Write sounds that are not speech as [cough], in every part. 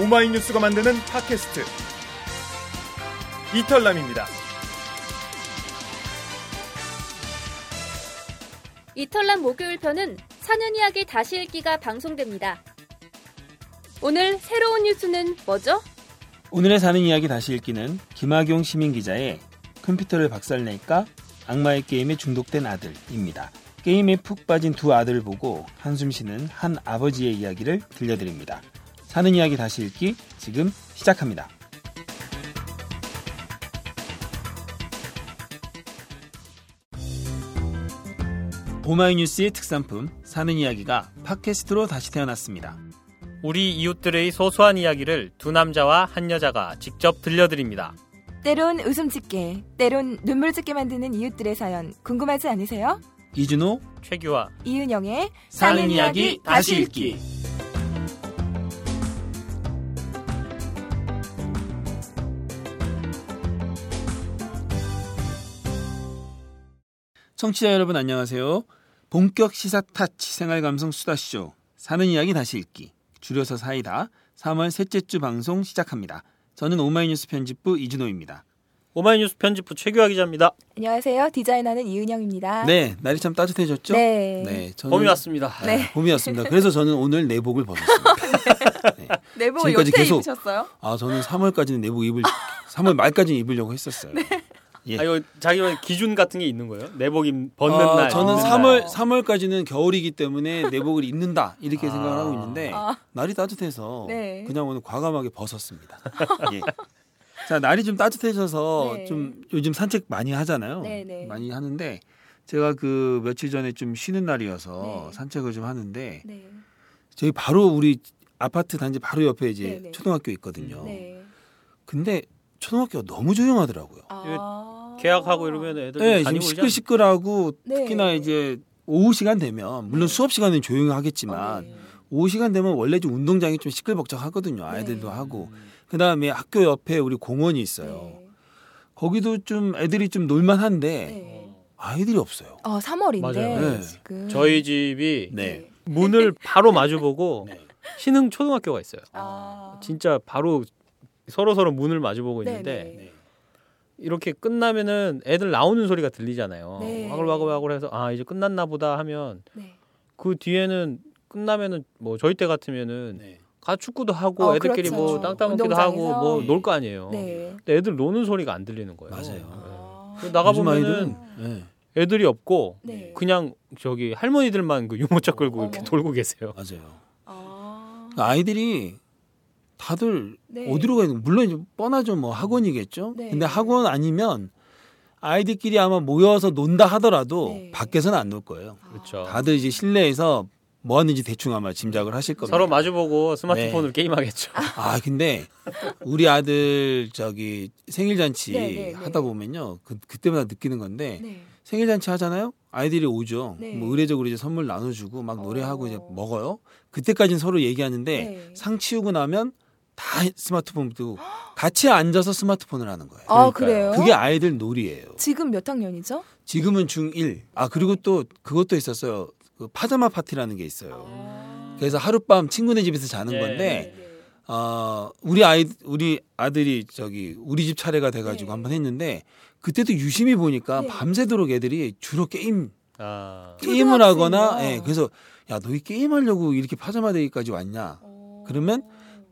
오마이뉴스가 만드는 팟캐스트 이털남입니다. 이털남 목요일 편은 사는 이야기 다시 읽기가 방송됩니다. 오늘 새로운 뉴스는 뭐죠? 오늘의 사는 이야기 다시 읽기는 김학용 시민 기자의 컴퓨터를 박살낼까 악마의 게임에 중독된 아들입니다. 게임에 푹 빠진 두 아들을 보고 한숨 쉬는 한 아버지의 이야기를 들려드립니다. 사는 이야기 다시 읽기 지금 시작합니다. 오마이뉴스의 특산품 사는 이야기가 팟캐스트로 다시 태어났습니다. 우리 이웃들의 소소한 이야기를 두 남자와 한 여자가 직접 들려드립니다. 때론 웃음 짓게, 때론 눈물 짓게 만드는 이웃들의 사연 궁금하지 않으세요? 이준호 최규화 이은영의 사는 이야기 다시 읽기 청취자 여러분 안녕하세요. 본격 시사 타치 생활 감성 수다쇼 사는 이야기 다시 읽기 줄여서 사이다 3월 셋째 주 방송 시작합니다. 저는 오마이뉴스 편집부 이준호입니다. 오마이뉴스 편집부 최규화 기자입니다. 안녕하세요. 디자이너는 이은영입니다. 네, 날이 참 따뜻해졌죠? 네. 저는 봄이 왔습니다. 네. 봄이 왔습니다. 그래서 저는 오늘 내복을 벗었습니다. [laughs] 네. 내복을 요때 계속- 입으셨어요? 아, 저는 3월까지는 내복 입을 3월 말까지 입으려고 했었어요. 예. 아, 이거 자기만 기준 같은 게 있는 거예요? 내복 입 벗는 아, 날. 저는 입는 3월 날. 3월까지는 겨울이기 때문에 내복을 입는다 이렇게 아. 생각을 하고 있는데 아. 날이 따뜻해서 네. 그냥 오늘 과감하게 벗었습니다. [laughs] 예. 자 날이 좀 따뜻해져서 네. 좀 요즘 산책 많이 하잖아요. 네, 네. 많이 하는데 제가 그 며칠 전에 좀 쉬는 날이어서 네. 산책을 좀 하는데 네. 저희 바로 우리 아파트 단지 바로 옆에 이제 네, 네. 초등학교 있거든요. 네. 근데 초등학교가 너무 조용하더라고요. 아. 계약하고 이러면 애들 네, 지금 다니고 시끌시끌하고 네. 특히나 이제 오후 시간 되면 물론 네. 수업 시간은 조용히 하겠지만 어, 네. 오후 시간 되면 원래 좀 운동장이 좀 시끌벅적하거든요. 아이들도 네. 하고 그다음에 학교 옆에 우리 공원이 있어요. 네. 거기도 좀 애들이 좀 놀만한데 네. 아이들이 없어요. 어, 3월인데 맞아요. 네. 지금 저희 집이 네. 문을 바로 마주보고 [laughs] 네. 신흥 초등학교가 있어요. 아. 진짜 바로 서로 서로 문을 마주보고 네, 있는데 네. 이렇게 끝나면은 애들 나오는 소리가 들리잖아요. 네. 와글와글와글 해서 아 이제 끝났나 보다 하면 네. 그 뒤에는 끝나면은 뭐 저희 때 같으면은 네. 가 축구도 하고 어, 애들끼리 그렇죠. 뭐 땅 따먹기도 하고. 뭐 네. 놀거 아니에요. 네. 근데 애들 노는 소리가 안 들리는 거예요. 맞아요. 네. 아. 나가 보면은 네, 애들이 없고 네. 그냥 저기 할머니들만 그 유모차 끌고 이렇게 어머. 돌고 계세요. 맞아요. 아. 아이들이 다들 네. 어디로 가야 돼? 물론 이제 뻔하죠. 뭐 학원이겠죠. 네. 근데 학원 아니면 아이들끼리 아마 모여서 논다 하더라도 네. 밖에서는 안 놀 거예요. 그렇죠. 다들 이제 실내에서 뭐 하는지 대충 아마 짐작을 하실 겁니다. 서로 마주보고 스마트폰으로 게임하겠죠. 아 근데 우리 아들 저기 생일 잔치 네, 네, 네. 하다 보면요 그 그때마다 느끼는 건데 네. 생일 잔치 하잖아요 아이들이 오죠 네. 뭐 의례적으로 이제 선물 나눠주고 막 노래하고 어. 이제 먹어요 그때까지는 서로 얘기하는데 네. 상 치우고 나면 다 스마트폰 두고 같이 앉아서 스마트폰을 하는 거예요. 아, 그러니까요. 그래요? 그게 아이들 놀이에요. 지금 몇 학년이죠? 지금은 중1. 아 그리고 또 그것도 있었어요. 그 파자마 파티라는 게 있어요. 아. 그래서 하룻밤 친구네 집에서 자는 예. 건데 네. 어, 우리 아이 우리 아들이 저기 우리 집 차례가 돼 가지고 네. 한번 했는데 그때도 유심히 보니까 네. 밤새도록 애들이 주로 게임 아, 게임을 하거나? 예 그래서 야 너희 게임 하려고 이렇게 파자마 데이까지 왔냐 어. 그러면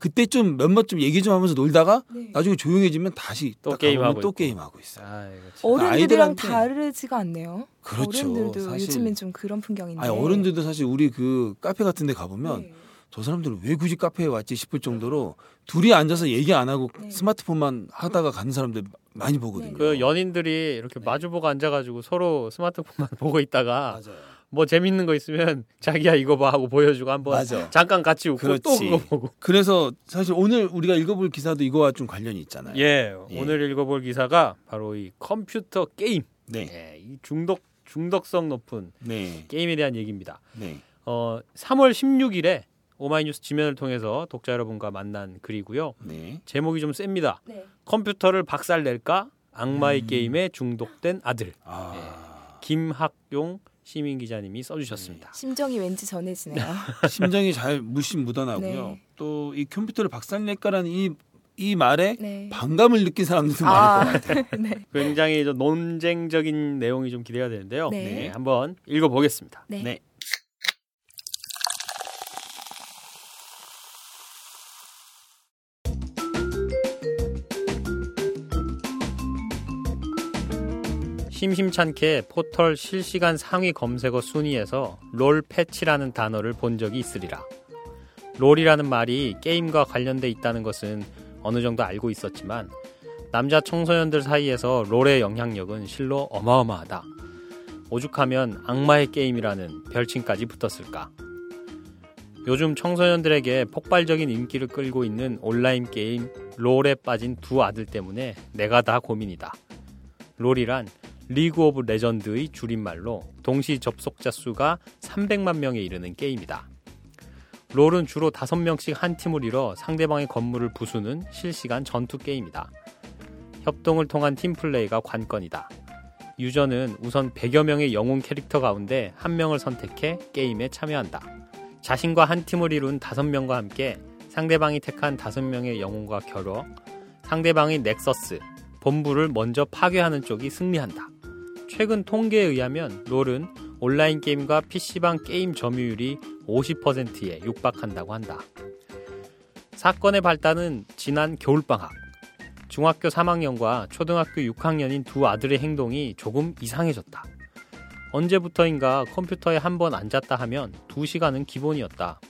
그때 좀 몇몇 좀 얘기 좀 하면서 놀다가 네. 나중에 조용해지면 다시 또딱 게임하고 또 있고. 게임하고 있어요. 아. 어른들이랑 다르지가 않네요. 그렇죠. 어른들도 사실- 요즘엔 좀 그런 풍경인데. 아니 어른들도 사실 우리 그 카페 같은 데 가보면 네. 저 사람들은 왜 굳이 카페에 왔지 싶을 정도로 둘이 앉아서 얘기 안 하고 네. 스마트폰만 하다가 가는 사람들 많이 보거든요. 그 연인들이 이렇게 네. 마주보고 앉아가지고 서로 스마트폰만 [laughs] 보고 있다가 맞아요. 뭐 재밌는 거 있으면 [laughs] 자기야 이거 봐 하고 보여주고 한번 맞아. 잠깐 같이 웃고 또 그렇지. 그거 보고 그래서 사실 오늘 우리가 읽어볼 기사도 이거와 좀 관련이 있잖아요. 예, 예. 오늘 읽어볼 기사가 바로 이 컴퓨터 게임 네, 예, 이 중독 중독성 높은 네, 게임에 대한 얘기입니다. 네, 어, 3월 16일에 오마이뉴스 지면을 통해서 독자 여러분과 만난 글이고요. 네. 제목이 좀 셉니다. 네. 컴퓨터를 박살 낼까? 악마의 음. 게임에 중독된 아들. 아, 김학용 시민 기자님이 써주셨습니다. 심정이 왠지 전해지네요. [laughs] 심정이 잘 물씬 묻어나고요. 네. 또 이 컴퓨터를 박살낼까라는 이, 이 말에 네. 반감을 느낀 사람들도 많을 것 같아요. [laughs] 네. 굉장히 좀 논쟁적인 내용이 좀 기대가 되는데요. 네. 한번 읽어보겠습니다. 네. 심심찮게 포털 실시간 상위 검색어 순위에서 롤 패치라는 단어를 본 적이 있으리라. 롤이라는 말이 게임과 관련돼 있다는 것은 어느 정도 알고 있었지만 남자 청소년들 사이에서 롤의 영향력은 실로 어마어마하다. 오죽하면 악마의 게임이라는 별칭까지 붙었을까. 요즘 청소년들에게 폭발적인 인기를 끌고 있는 온라인 게임 롤에 빠진 두 아들 때문에 내가 다 고민이다. 롤이란 리그 오브 레전드의 줄임말로 동시 접속자 수가 300만 명에 이르는 게임이다. 롤은 주로 5명씩 한 팀을 이뤄 상대방의 건물을 부수는 실시간 전투 게임이다. 협동을 통한 팀플레이가 관건이다. 유저는 우선 100여 명의 영웅 캐릭터 가운데 한 명을 선택해 게임에 참여한다. 자신과 한 팀을 이룬 5명과 함께 상대방이 택한 5명의 영웅과 겨뤄 상대방의 넥서스, 본부를 먼저 파괴하는 쪽이 승리한다. 최근 통계에 의하면 롤은 온라인 게임과 PC방 게임 점유율이 50%에 육박한다고 한다. 사건의 발단은 지난 겨울방학. 중학교 3학년과 초등학교 6학년인 두 아들의 행동이 조금 이상해졌다. 언제부터인가 컴퓨터에 한 번 앉았다 하면 2시간은 기본이었다.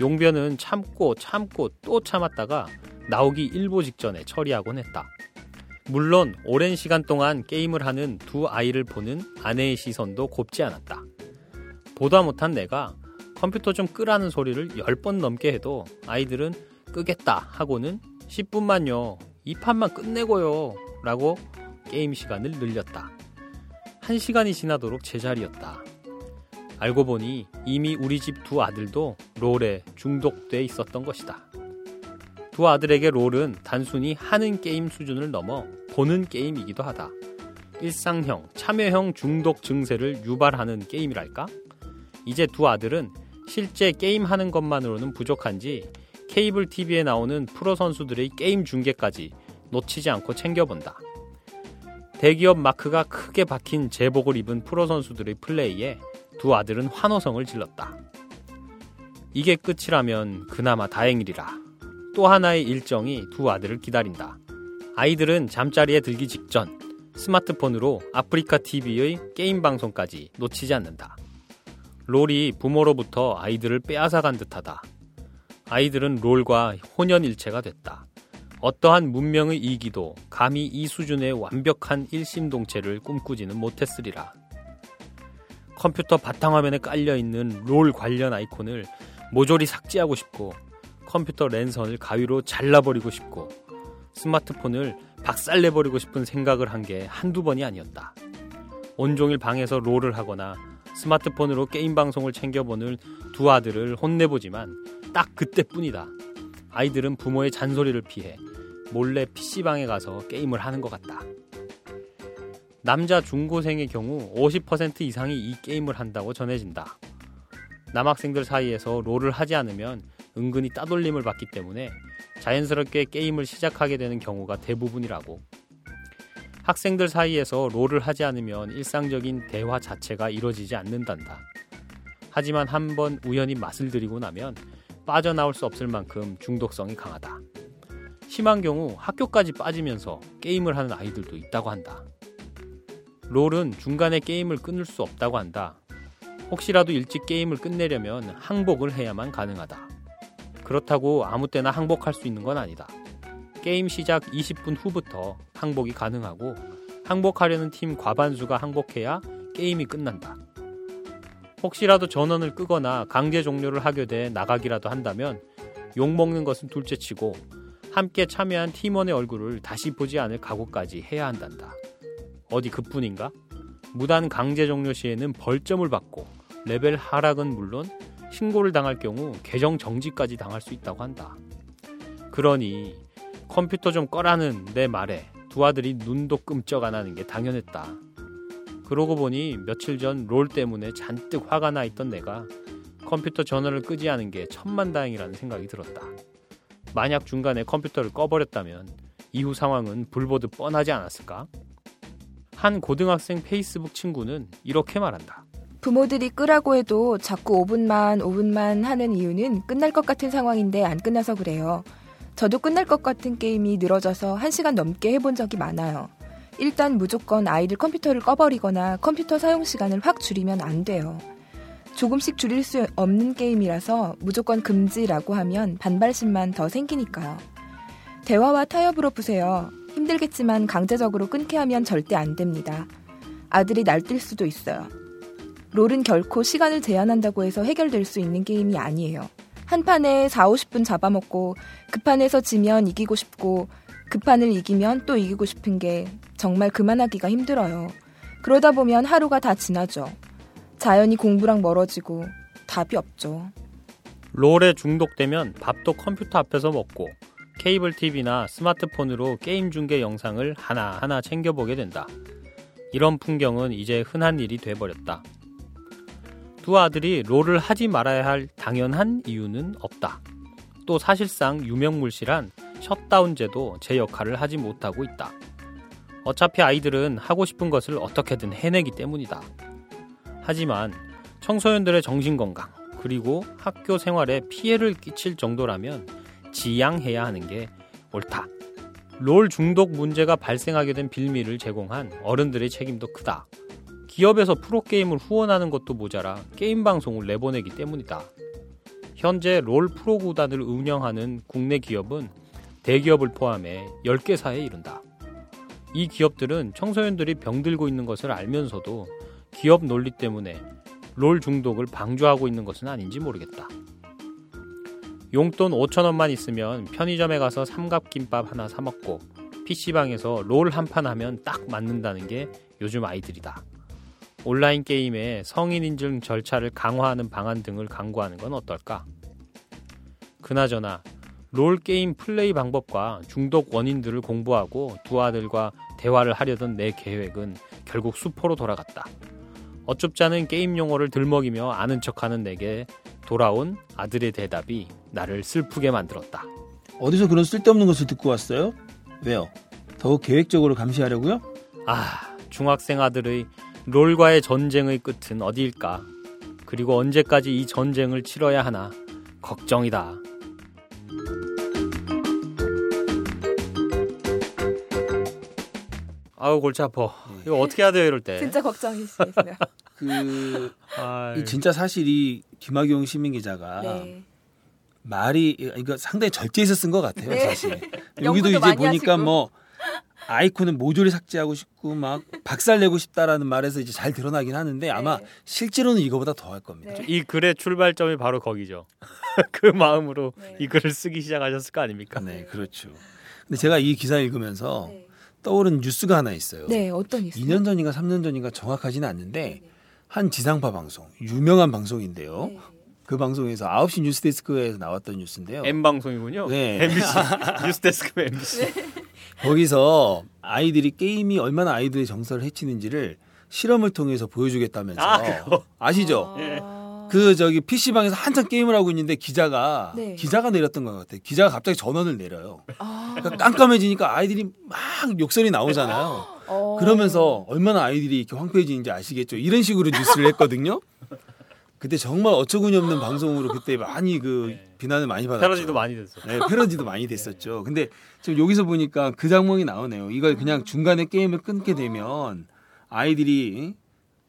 용변은 참고 참고 또 참았다가 나오기 일보 직전에 처리하곤 했다. 물론 오랜 시간 동안 게임을 하는 두 아이를 보는 아내의 시선도 곱지 않았다. 보다 못한 내가 컴퓨터 좀 끄라는 소리를 10번 넘게 해도 아이들은 끄겠다 하고는 10분만요. 이 판만 끝내고요. 라고 게임 시간을 늘렸다. 한 시간이 지나도록 제자리였다. 알고 보니 이미 우리 집 두 아들도 롤에 중독돼 있었던 것이다. 두 아들에게 롤은 단순히 하는 게임 수준을 넘어 보는 게임이기도 하다. 일상형, 참여형 중독 증세를 유발하는 게임이랄까? 이제 두 아들은 실제 게임하는 것만으로는 부족한지 케이블 TV에 나오는 프로 선수들의 게임 중계까지 놓치지 않고 챙겨본다. 대기업 마크가 크게 박힌 제복을 입은 프로 선수들의 플레이에 두 아들은 환호성을 질렀다. 이게 끝이라면 그나마 다행이리라. 또 하나의 일정이 두 아들을 기다린다. 아이들은 잠자리에 들기 직전 스마트폰으로 아프리카 TV의 게임 방송까지 놓치지 않는다. 롤이 부모로부터 아이들을 빼앗아간 듯하다. 아이들은 롤과 혼연일체가 됐다. 어떠한 문명의 이기도 감히 이 수준의 완벽한 일심동체를 꿈꾸지는 못했으리라. 컴퓨터 바탕화면에 깔려있는 롤 관련 아이콘을 모조리 삭제하고 싶고 컴퓨터 랜선을 가위로 잘라버리고 싶고 스마트폰을 박살내버리고 싶은 생각을 한 게 한두 번이 아니었다. 온종일 방에서 롤을 하거나 스마트폰으로 게임 방송을 챙겨보는 두 아들을 혼내보지만 딱 그때뿐이다. 아이들은 부모의 잔소리를 피해 몰래 PC방에 가서 게임을 하는 것 같다. 남자 중고생의 경우 50% 이상이 이 게임을 한다고 전해진다. 남학생들 사이에서 롤을 하지 않으면 은근히 따돌림을 받기 때문에 자연스럽게 게임을 시작하게 되는 경우가 대부분이라고. 학생들 사이에서 롤을 하지 않으면 일상적인 대화 자체가 이루어지지 않는단다. 하지만 한번 우연히 맛을 들이고 나면 빠져나올 수 없을 만큼 중독성이 강하다. 심한 경우 학교까지 빠지면서 게임을 하는 아이들도 있다고 한다. 롤은 중간에 게임을 끊을 수 없다고 한다. 혹시라도 일찍 게임을 끝내려면 항복을 해야만 가능하다. 그렇다고 아무 때나 항복할 수 있는 건 아니다. 게임 시작 20분 후부터 항복이 가능하고 항복하려는 팀 과반수가 항복해야 게임이 끝난다. 혹시라도 전원을 끄거나 강제 종료를 하게 돼 나가기라도 한다면 욕먹는 것은 둘째치고 함께 참여한 팀원의 얼굴을 다시 보지 않을 각오까지 해야 한단다. 어디 그뿐인가? 무단 강제 종료 시에는 벌점을 받고 레벨 하락은 물론 신고를 당할 경우 계정 정지까지 당할 수 있다고 한다. 그러니 컴퓨터 좀 꺼라는 내 말에 두 아들이 눈도 끔쩍 안 하는 게 당연했다. 그러고 보니 며칠 전 롤 때문에 잔뜩 화가 나 있던 내가 컴퓨터 전원을 끄지 않은 게 천만 다행이라는 생각이 들었다. 만약 중간에 컴퓨터를 꺼버렸다면 이후 상황은 불보듯 뻔하지 않았을까? 한 고등학생 페이스북 친구는 이렇게 말한다. 부모들이 끄라고 해도 자꾸 5분만 5분만 하는 이유는 끝날 것 같은 상황인데 안 끝나서 그래요. 저도 끝날 것 같은 게임이 늘어져서 1시간 넘게 해본 적이 많아요. 일단 무조건 아이들 컴퓨터를 꺼버리거나 컴퓨터 사용 시간을 확 줄이면 안 돼요. 조금씩 줄일 수 없는 게임이라서 무조건 금지라고 하면 반발심만 더 생기니까요. 대화와 타협으로 푸세요. 힘들겠지만 강제적으로 끊게 하면 절대 안 됩니다. 아들이 날뛸 수도 있어요. 롤은 결코 시간을 제한한다고 해서 해결될 수 있는 게임이 아니에요. 한 판에 4, 50분 잡아먹고 그 판에서 지면 이기고 싶고 그 판을 이기면 또 이기고 싶은 게 정말 그만하기가 힘들어요. 그러다 보면 하루가 다 지나죠. 자연히 공부랑 멀어지고 답이 없죠. 롤에 중독되면 밥도 컴퓨터 앞에서 먹고 케이블 TV나 스마트폰으로 게임 중계 영상을 하나하나 챙겨보게 된다. 이런 풍경은 이제 흔한 일이 돼버렸다. 두 아들이 롤을 하지 말아야 할 당연한 이유는 없다. 또 사실상 유명물실한 셧다운제도 제 역할을 하지 못하고 있다. 어차피 아이들은 하고 싶은 것을 어떻게든 해내기 때문이다. 하지만 청소년들의 정신건강, 그리고 학교 생활에 피해를 끼칠 정도라면 지양해야 하는 게 옳다. 롤 중독 문제가 발생하게 된 빌미를 제공한 어른들의 책임도 크다. 기업에서 프로게임을 후원하는 것도 모자라 게임 방송을 내보내기 때문이다. 현재 롤 프로 구단을 운영하는 국내 기업은 대기업을 포함해 10개사에 이른다. 이 기업들은 청소년들이 병들고 있는 것을 알면서도 기업 논리 때문에 롤 중독을 방조하고 있는 것은 아닌지 모르겠다. 용돈 5천원만 있으면 편의점에 가서 삼각김밥 하나 사먹고 PC방에서 롤 한 판 하면 딱 맞는다는 게 요즘 아이들이다. 온라인 게임의 성인 인증 절차를 강화하는 방안 등을 강구하는 건 어떨까? 그나저나 롤 게임 플레이 방법과 중독 원인들을 공부하고 두 아들과 대화를 하려던 내 계획은 결국 수포로 돌아갔다. 않은 게임 용어를 들먹이며 아는 척하는 내게 돌아온 아들의 대답이 나를 슬프게 만들었다. 어디서 그런 쓸데없는 것을 듣고 왔어요? 왜요? 더욱 계획적으로 감시하려고요? 아, 중학생 아들의 롤과의 전쟁의 끝은 어디일까? 그리고 언제까지 이 전쟁을 치러야 하나 걱정이다. 아우 골치 아파. 이거 어떻게 해야 돼요 이럴 때? 진짜 걱정이시네요. [laughs] 그, 아, 이 진짜 사실 이 김학용 시민 기자가 네. 말이 이거 상당히 절제해서 쓴 것 같아요, 네. 사실. [laughs] 여기도 이제 보니까 하시고. 뭐 아이콘은 모조리 삭제하고 싶고 막 박살 내고 싶다라는 말에서 이제 잘 드러나긴 하는데 아마 네. 실제로는 이거보다 더 할 겁니다. 네. 이 글의 출발점이 바로 거기죠. [laughs] 그 마음으로 네. 이 글을 쓰기 시작하셨을 거 아닙니까? 네, 그렇죠. 근데 제가 이 기사 읽으면서 네. 떠오른 뉴스가 하나 있어요. 네, 어떤 뉴스? 2년 전인가 3년 전인가 정확하지는 않는데 한 지상파 방송, 유명한 방송인데요. 네. 그 방송에서 9시 뉴스데스크에서 나왔던 뉴스인데요. M 방송이군요. 네. [laughs] MBC 뉴스데스크 MBC. 거기서 아이들이 게임이 얼마나 아이들의 정서를 해치는지를 실험을 통해서 보여주겠다면서 아. 아시죠? 아... 그 저기 PC방에서 한참 게임을 하고 있는데 기자가 네. 기자가 내렸던 것 같아요. 기자가 갑자기 전원을 내려요. 아... 그러니까 깜깜해지니까 아이들이 막 욕설이 나오잖아요. 어... 그러면서 얼마나 아이들이 이렇게 황폐해지는지 아시겠죠? 이런 식으로 뉴스를 했거든요. 그때 정말 어처구니 없는 방송으로 그때 많이 그 비난을 많이 받았죠. 패러디도 많이 됐어. 네, 패러디도 많이 됐었죠. [laughs] 근데 지금 여기서 보니까 그 장면이 나오네요. 이걸 그냥 중간에 게임을 끊게 되면 아이들이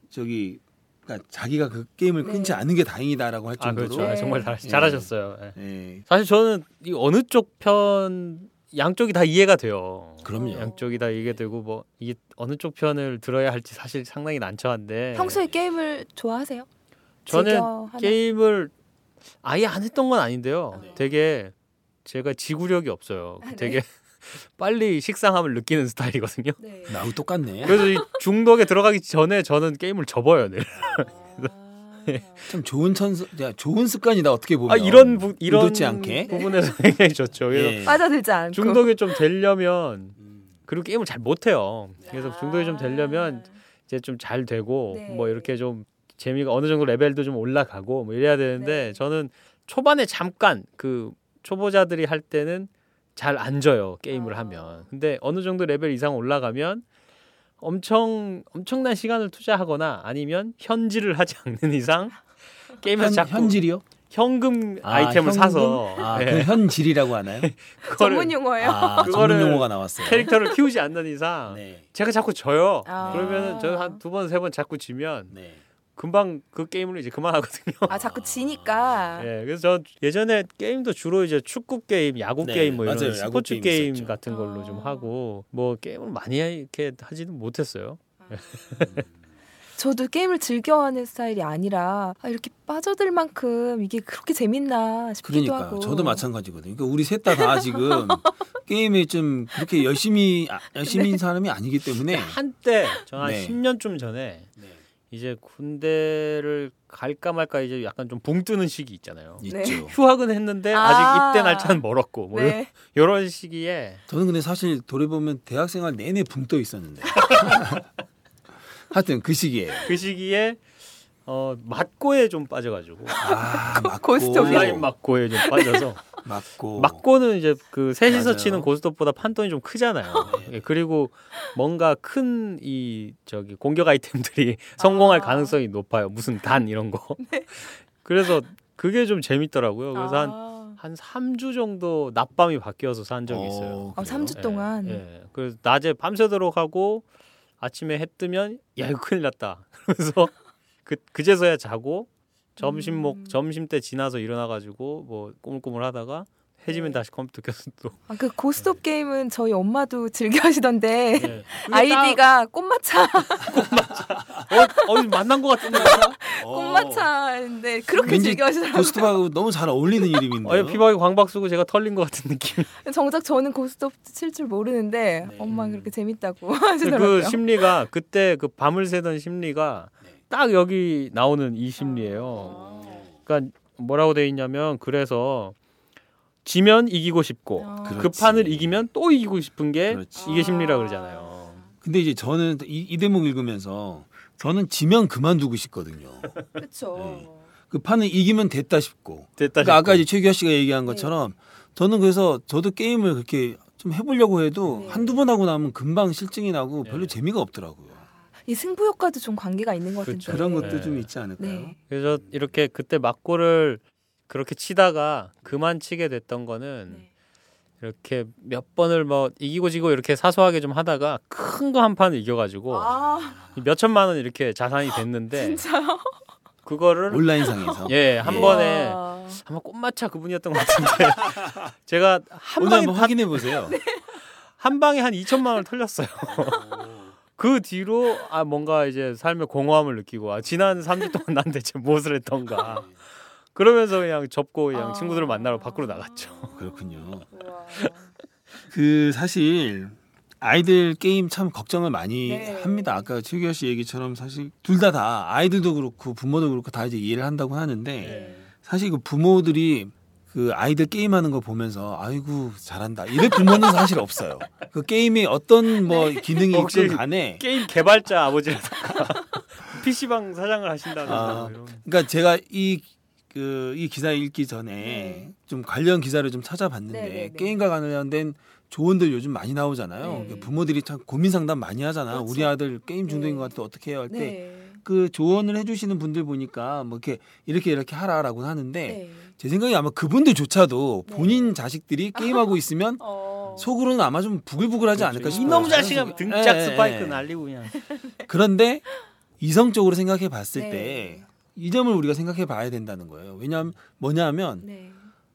저기 그러니까 자기가 그 게임을 끊지 네. 않는 게 다행이다라고 할아 정도로 그렇죠. 네. 정말 잘, 네. 잘하셨어요. 예. 예, 사실 저는 이 어느 쪽 편 양쪽이 다 이해가 돼요. 그럼요. 양쪽이 다 이해되고 뭐 이게 어느 쪽 편을 들어야 할지 사실 상당히 난처한데 평소에 게임을 좋아하세요? 저는? 게임을 아예 안 했던 건 아닌데요. 네. 되게 제가 지구력이 없어요. 아, 네. 되게 [laughs] 빨리 식상함을 느끼는 스타일이거든요. 네. 나하고 똑같네. 그래서 이 중독에 들어가기 전에 저는 게임을 접어요. 늘. [laughs] 참 좋은 야, 좋은 습관이다 어떻게 보면. 아 이런 부, 이런 않게. 부분에서 [laughs] 굉장히 좋죠. 그래서 예. 빠져들지 않고 중독이 좀 되려면 음. 그리고 게임을 잘 못해요. 그래서 아. 중독이 좀 되려면 이제 좀 잘 되고 네. 뭐 이렇게 좀 재미가 어느 정도 레벨도 좀 올라가고 뭐 이래야 되는데 네. 저는 초반에 잠깐 그 초보자들이 할 때는 잘 안 져요 게임을 아. 하면 근데 어느 정도 레벨 이상 올라가면 엄청 엄청난 시간을 투자하거나 아니면 현질을 하지 않는 이상 게임에서 현, 자꾸 현질이요? 현금 아, 아이템을 현금? 사서 아, 네. 그 현질이라고 하나요? [laughs] 그거를 전문 용어예요. 아, 그거를 전문 용어가 나왔어요. 캐릭터를 키우지 않는 이상 네. 제가 자꾸 져요. 아. 그러면은 저 한두 번 세 번 자꾸 지면 네. 금방 그 게임을 이제 그만하거든요. 아 자꾸 지니까. 예, 그래서 저 예전에 게임도 주로 이제 축구 게임, 야구 네, 게임 뭐 이런 맞아요. 스포츠 게임 게임 있었죠. 같은 걸로 좀 아. 하고 뭐 게임을 많이 이렇게 하지는 못했어요. 저도 게임을 즐겨하는 스타일이 아니라 아, 이렇게 빠져들 만큼 이게 그렇게 재밌나 싶기도 그러니까 하고. 저도 마찬가지거든요. 그러니까 우리 셋 다 다 지금 [laughs] 게임에 좀 그렇게 열심히 아, 열심인 사람이 아니기 때문에 한때 저한 네. 10년쯤 전에 네. 이제 군대를 갈까 말까 이제 약간 좀 붕 뜨는 시기 있잖아요. 네. 있죠. 휴학은 했는데 아. 아. 직 입대 날짜는 멀었고 뭐 네. [laughs] 이런 시기에 저는 근데 사실 돌아보면 대학생활 내내 붕 떠 있었는데. [laughs] 하여튼 그 시기에 그 시기에 어 맞고에 좀 빠져가지고 아 맞고 고스톱이요? 온라인 맞고에 좀 빠져서 맞고 맞고는 이제 그 셋이서 맞아요. 치는 고스톱보다 판돈이 좀 크잖아요. 네. 예, 그리고 뭔가 큰 이 저기 공격 아이템들이 [laughs] 성공할 아. 가능성이 높아요. 무슨 단 이런 거. [laughs] 그래서 그게 좀 재밌더라고요. 그래서 한 아. 한 3주 정도 낮밤이 바뀌어서 산 적이 있어요. 아, 3주 동안. 예, 예. 그래서 낮에 밤새도록 하고 아침에 해 뜨면 야 이거 큰일 났다. [laughs] 그래서 그 그제서야 자고 점심 먹 음. 점심 때 지나서 일어나 가지고 뭐 꼬물꼬물 하다가 해지면 네. 다시 컴퓨터 켜서 또 아, 그 고스톱 게임은 저희 엄마도 즐겨 하시던데 예. 아이디가 [laughs] 꽃마차 어, 어 만난 것 같은데. [laughs] 꽃마차인데 그렇게 왠지 즐겨 하시더라고요. 고스톱하고 너무 잘 어울리는 [laughs] 이름인데요. 어, 피박이 광박 쓰고 제가 털린 것 같은 느낌. 정작 저는 고스톱 칠 줄 모르는데 네. 엄마 그렇게 재밌다고 하시더라고요. 그 심리가 그때 그 밤을 새던 심리가 딱 여기 나오는 이 심리예요. 그러니까 뭐라고 돼 있냐면 그래서 지면 이기고 싶고 아. 그. 판을 이기면 또 이기고 싶은 게 그렇지. 이게 심리라 그러잖아요. 근데 이제 저는 이, 이 대목 읽으면서 저는 지면 그만두고 싶거든요. [laughs] 그렇죠. 네. 그 판을 이기면 됐다 싶고. 됐다 그러니까 아까 싶고. 이제 최규하 씨가 얘기한 네. 것처럼 저는 그래서 저도 게임을 그렇게 좀 해보려고 해도 네. 한두 번 하고 나면 금방 실증이 나고 네. 별로 재미가 없더라고요. 이 승부 효과도 좀 관계가 있는 것 그렇죠. 같은데. 그런 것도 네. 좀 있지 않을까요? 네. 그래서 이렇게 그때 막고를 그렇게 치다가 그만 치게 됐던 거는 네. 이렇게 몇 번을 뭐 이기고 지고 이렇게 사소하게 좀 하다가 큰 거 한 판을 이겨가지고 아 몇 천만 원 이렇게 자산이 됐는데 [laughs] 진짜요? 그거를 온라인상에서. 예한 예. 번에 와. 아마 꽃마차 그분이었던 것 같은데 [laughs] 제가 한 오늘 방에 한번 다- 확인해 보세요. [laughs] 한 방에 한 2천만 원을 털렸어요. 그 뒤로 아 뭔가 이제 삶의 공허함을 느끼고 아 지난 3주 동안 난 대체 무엇을 했던가 그러면서 그냥 접고 그냥 아. 친구들을 만나러 밖으로 나갔죠. 그렇군요. 그 사실 아이들 게임 참 걱정을 많이 네. 합니다. 아까 최규하 씨 얘기처럼 사실 둘 다다 아이들도 그렇고 부모도 그렇고 다 이제 이해를 한다고 하는데 네. 사실 그 부모들이 그 아이들 게임하는 거 보면서 아이고 잘한다 이럴 부모는 사실 없어요. 그 게임에 어떤 뭐 기능이 혹시 있든 간에 게임 개발자 아버지라든가 [laughs] PC방 사장을 하신다는 아. 그러니까 제가 이 그 이 기사 읽기 전에 네. 좀 관련 기사를 좀 찾아봤는데 네, 네, 네. 게임과 관련된 조언들 요즘 많이 나오잖아요. 네. 부모들이 참 고민 상담 많이 하잖아요. 그렇죠. 우리 아들 게임 중독인 네. 것 같아 어떻게 해요 할때 네. 그 조언을 해주시는 분들 보니까 뭐 이렇게 이렇게 이렇게 하라라고 하는데 네. 제 생각에 아마 그분들조차도 네. 본인 자식들이 게임하고 있으면 어. 속으로는 아마 좀 부글부글하지 않을까 싶어요. 이놈 자식아 자연스럽게. 등짝 예, 예, 스파이크 예. 날리고 그냥. [laughs] 그런데 이성적으로 생각해 봤을 네. 때이 점을 우리가 생각해 봐야 된다는 거예요. 왜냐하면 뭐냐면 네.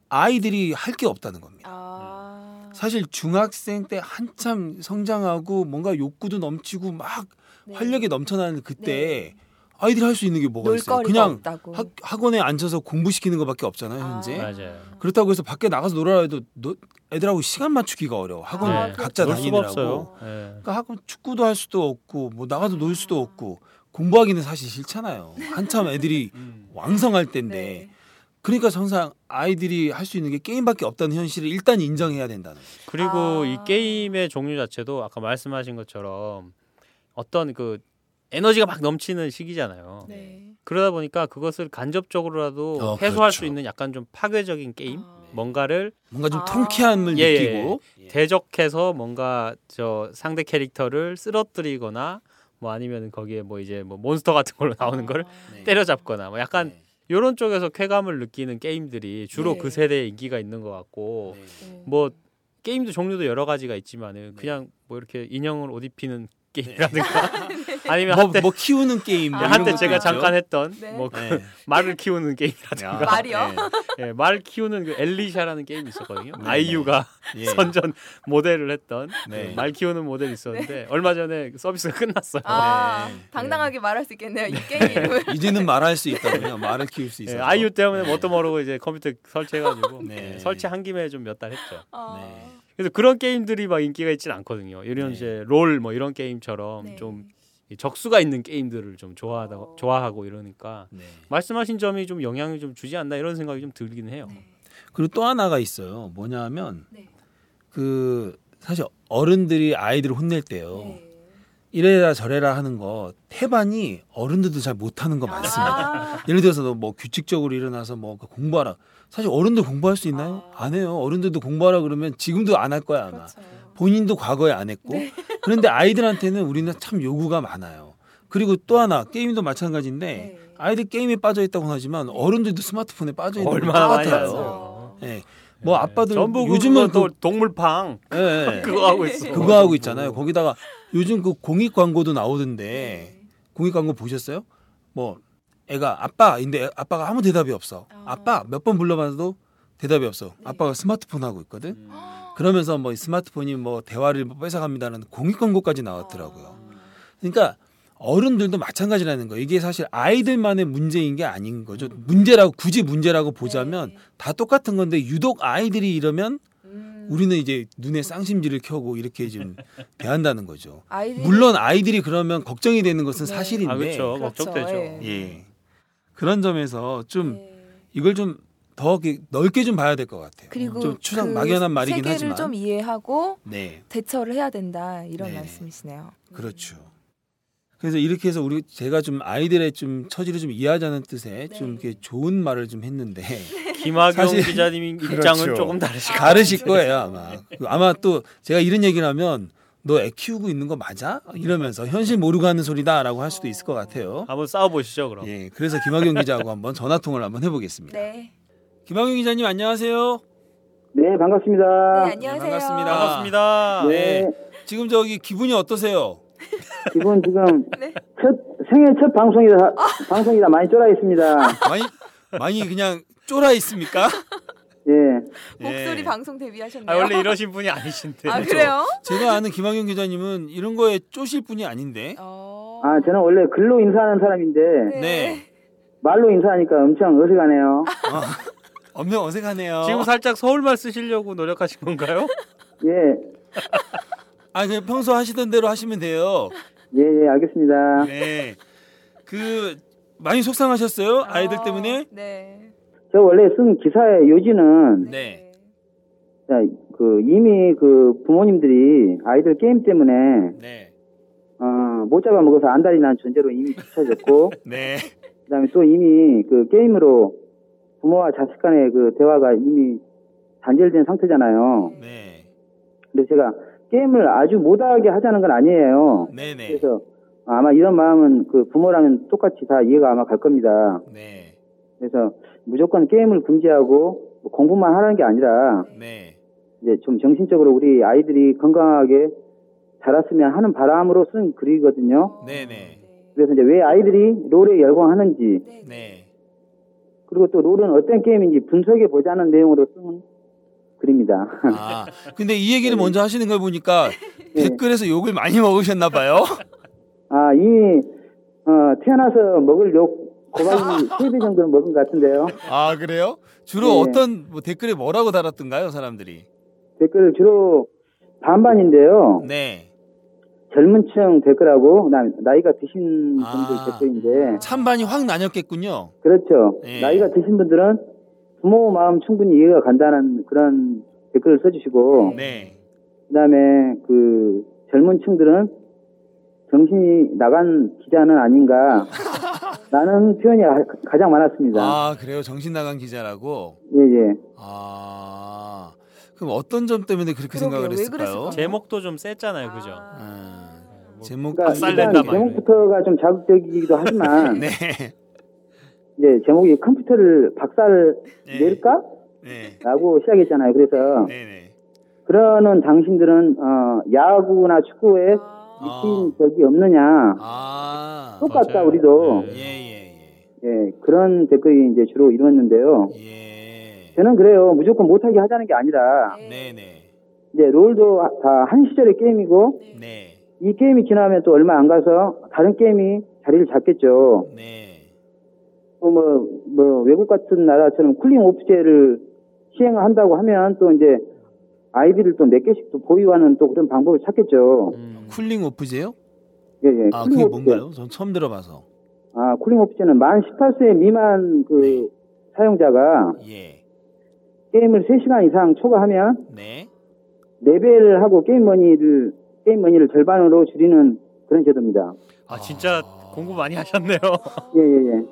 아이들이 할 게 없다는 겁니다. 아. 사실 중학생 때 한참 성장하고 뭔가 욕구도 넘치고 막 네. 활력이 넘쳐나는 그때 아이들이 할 수 있는 게 뭐가 있어요? 그냥 없다고. 학, 학원에 앉아서 공부시키는 것밖에 없잖아요, 현재. 아. 맞아요. 그렇다고 해서 밖에 나가서 놀아야 해도 너- 애들하고 시간 맞추기가 어려워. 학원 아, 각자 다니느라고. 없어요. 예. 그러니까 학원 축구도 할 수도 없고 뭐 나가서 놀 수도 없고 공부하기는 사실 싫잖아요. 한참 애들이 [laughs] 음. 왕성할 때인데. 네. 그러니까 항상 아이들이 할 수 있는 게 게임밖에 없다는 현실을 일단 인정해야 된다는 거죠. 그리고 아. 이 게임의 종류 자체도 아까 말씀하신 것처럼 어떤 그 에너지가 막 넘치는 시기잖아요. 네. 그러다 보니까 그것을 간접적으로라도 어, 해소할 그렇죠. 수 있는 약간 좀 파괴적인 게임, 아. 뭔가를 뭔가 좀 아. 통쾌함을 예, 느끼고 대적해서 뭔가 저 상대 캐릭터를 쓰러뜨리거나 뭐 아니면 거기에 뭐 이제 뭐 몬스터 같은 걸로 나오는 걸 네. 때려잡거나 뭐 약간 네. 이런 쪽에서 쾌감을 느끼는 게임들이 주로 네. 그 세대에 인기가 있는 것 같고 네. 뭐 게임도 종류도 여러 가지가 있지만은 그냥 뭐 이렇게 인형을 옷 입히는 게임이라든가 [laughs] 아니면 뭐, 한때 뭐 키우는 게임 뭐 아, 한때 제가 있죠. 잠깐 했던 네. 뭐그 네. 말을 키우는 게임이라든가 말이요? 예, 말 키우는 그 엘리샤라는 게임이 있었거든요. 네, 아이유가 예. 선전 모델을 했던 네. 그말 키우는 모델이 있었는데 얼마 전에 그 서비스가 끝났어요. 아, 네. 당당하게 말할 수 있겠네요. 이 게임 이름을. [laughs] 이제는 말할 수 있다고요. 말을 키울 수 예, 있어요. 아이유 때문에 뭣도 모르고 이제 컴퓨터 설치해가지고 설치한 김에 좀 몇 달 했죠. 아, 네. 그래서 그런 게임들이 막 인기가 있진 않거든요. 이런 네. 이제 롤 뭐 이런 게임처럼 네. 좀이 적수가 있는 게임들을 좀 좋아하다 어. 좋아하고 이러니까 네. 말씀하신 점이 좀 영향을 좀 주지 않나 이런 생각이 좀 들긴 해요. 네. 그리고 또 하나가 있어요. 뭐냐면 네. 그 사실 어른들이 아이들을 혼낼 때요. 네. 이래라 저래라 하는 거 태반이 어른들도 잘 못하는 거 많습니다. 아, 예를 들어서 뭐 규칙적으로 일어나서 뭐 공부하라. 사실 어른들 공부할 수 있나요? 아. 안 해요. 어른들도 공부하라 그러면 지금도 안 할 거야 아마. 그렇죠. 본인도 과거에 안 했고. 그런데 아이들한테는 우리는 참 요구가 많아요. 그리고 또 하나 게임도 마찬가지인데 네. 아이들 게임에 빠져 있다고 하지만 어른들도 스마트폰에 빠져 있는 거 얼마나 많이 똑같아요. 하죠. 예. 뭐 아빠들 전부 요즘은 또 그, 동물팡 예, 예. [laughs] 그거 하고 있어. 그거 하고 있잖아요. 거기다가 요즘 그 공익 광고도 나오던데 네. 공익 광고 보셨어요? 뭐 애가 아빠인데 아빠가 아무 대답이 없어. 아. 아빠 몇 번 불러봐도 대답이 없어. 아빠가 스마트폰 하고 있거든. 그러면서 뭐 스마트폰이 뭐 대화를 뭐 뺏어갑니다는 공익 광고까지 나왔더라고요. 그러니까 어른들도 마찬가지라는 거예요. 이게 사실 아이들만의 문제인 게 아닌 거죠. 문제라고 굳이 문제라고 보자면 네. 다 똑같은 건데 유독 아이들이 이러면 음, 우리는 이제 눈에 쌍심지를 켜고 이렇게 좀 [laughs] 대한다는 거죠. 아이들이 물론 아이들이 그러면 걱정이 되는 것은 네. 사실인데 아 그렇죠. 그렇죠. 걱정되죠. 예. 예. 그런 점에서 좀 네. 이걸 좀 더 넓게 좀 봐야 될 것 같아요. 그리고 좀 추상 그 막연한 말이긴 세계를 하지만 좀 이해하고 네. 대처를 해야 된다 이런 네. 말씀이시네요. 그렇죠. 그래서 이렇게 해서 우리 제가 좀 아이들의 좀 처지를 좀 이해하자는 뜻에 좀 네. 이렇게 좋은 말을 좀 했는데 김학용 사실- 기자님 입장은 그렇죠. 조금 다르실 것 다르실 거예요 아마. 그 아마 또 제가 이런 얘기를 하면 너 애 키우고 있는 거 맞아? 이러면서 현실 모르고 하는 소리다라고 할 수도 있을 것 같아요. 한번 싸워보시죠 그럼. 예, 그래서 김학용 기자하고 한번 전화 통화를 한번 해보겠습니다. 네. 김학용 기자님 안녕하세요. 네, 반갑습니다. 네, 안녕하세요. 네, 반갑습니다. 반갑습니다. 네. 네, 지금 저기 기분이 어떠세요? 이번 지금 [laughs] 네. 첫 생애 첫 방송이다 방송이다 많이 쫄아 있습니다. 많이 많이 그냥 쫄아 있습니까? 예, 목소리 예. 방송 데뷔하셨네요. 아, 원래 이러신 분이 아니신데. 아, 그래요? 제가 아는 김학용 기자님은 이런 거에 쪼실 분이 아닌데. 어. 아 저는 원래 글로 인사하는 사람인데 네. 말로 인사하니까 엄청 어색하네요. 엄청 어색하네요. 지금 살짝 서울말 쓰시려고 노력하신 건가요? 예, 아, 그냥 평소 하시던 대로 하시면 돼요. 예, 예, 알겠습니다. 네. 그 많이 속상하셨어요? 아이들 어, 때문에? 네. 저 원래 쓴 기사의 요지는 네. 자, 그 이미 그 부모님들이 아이들 게임 때문에 네. 어, 못 잡아 먹어서 안달이 난 존재로 이미 비춰졌고 [laughs] 네. 그다음에 또 이미 그 게임으로 부모와 자식 간의 그 대화가 이미 단절된 상태잖아요. 네. 근데 제가 게임을 아주 못하게 하자는 건 아니에요. 네, 네. 그래서 아마 이런 마음은 그 부모라면 똑같이 다 이해가 아마 갈 겁니다. 네. 그래서 무조건 게임을 금지하고 뭐 공부만 하라는 게 아니라 네. 이제 좀 정신적으로 우리 아이들이 건강하게 자랐으면 하는 바람으로 쓴 글이거든요. 네, 네. 그래서 이제 왜 아이들이 롤에 열광하는지 네. 네. 그리고 또 롤은 어떤 게임인지 분석해 보자는 내용으로 쓴 글입니다. 아, 근데 이 얘기를 먼저 하시는 걸 보니까 네. 댓글에서 욕을 많이 먹으셨나 봐요. 아 이미 어, 태어나서 먹을 욕 고박이 3배 [laughs] 정도는 먹은 것 같은데요. 아, 그래요? 주로 네. 어떤 뭐 댓글에 뭐라고 달았던가요, 사람들이? 댓글 주로 반반인데요. 네. 젊은 층 댓글하고 나이가 드신 분들 아. 댓글인데 찬반이 확 나뉘었겠군요. 그렇죠. 네. 나이가 드신 분들은 부모 마음 충분히 이해가 간다는 그런 댓글을 써주시고 네. 그다음에 그 젊은 층들은 정신이 나간 기자는 아닌가. [laughs] 라는 표현이 가- 가장 많았습니다. 아 그래요 정신 나간 기자라고. 예, 예. 아 그럼 어떤 점 때문에 그렇게 그러게요. 생각을 왜 했을까요? 제목도 좀 셌잖아요, 그죠? 아, 제목 그러니까 박살낸다 일단. 제목부터가 좀 자극적이기도 하지만 [laughs] 네. 이제 제목이 컴퓨터를 박살 네. 낼까? 네. 라고 시작했잖아요. 그래서 네네. 그러는 당신들은 어, 야구나 축구에 아. 미친 적이 없느냐. 아. 똑같다 맞아요. 우리도. 네. 예예 예. 예, 그런 댓글이 이제 주로 이루어졌는데요. 예. 저는 그래요. 무조건 못하게 하자는 게 아니라 네 네. 이제 롤도 다 한 시절의 게임이고 네. 이 게임이 지나면 또 얼마 안 가서 다른 게임이 자리를 잡겠죠. 네. 또 뭐, 뭐, 외국 같은 나라처럼 쿨링 오프제를 시행한다고 하면 또 이제 아이디를 또 몇 개씩 또 보유하는 또 그런 방법을 찾겠죠. 음. 쿨링 오프제요? 예, 예. 아 그게 오프제. 뭔가요? 전 처음 들어봐서. 아, 쿨링 오프제는 만 18세 미만 그 네. 사용자가 예. 게임을 3시간 이상 초과하면 네. 레벨을 하고 게임 머니를, 게임 머니를 절반으로 줄이는 그런 제도입니다. 아, 진짜 아. 공부 많이 하셨네요. 예, 예, 예.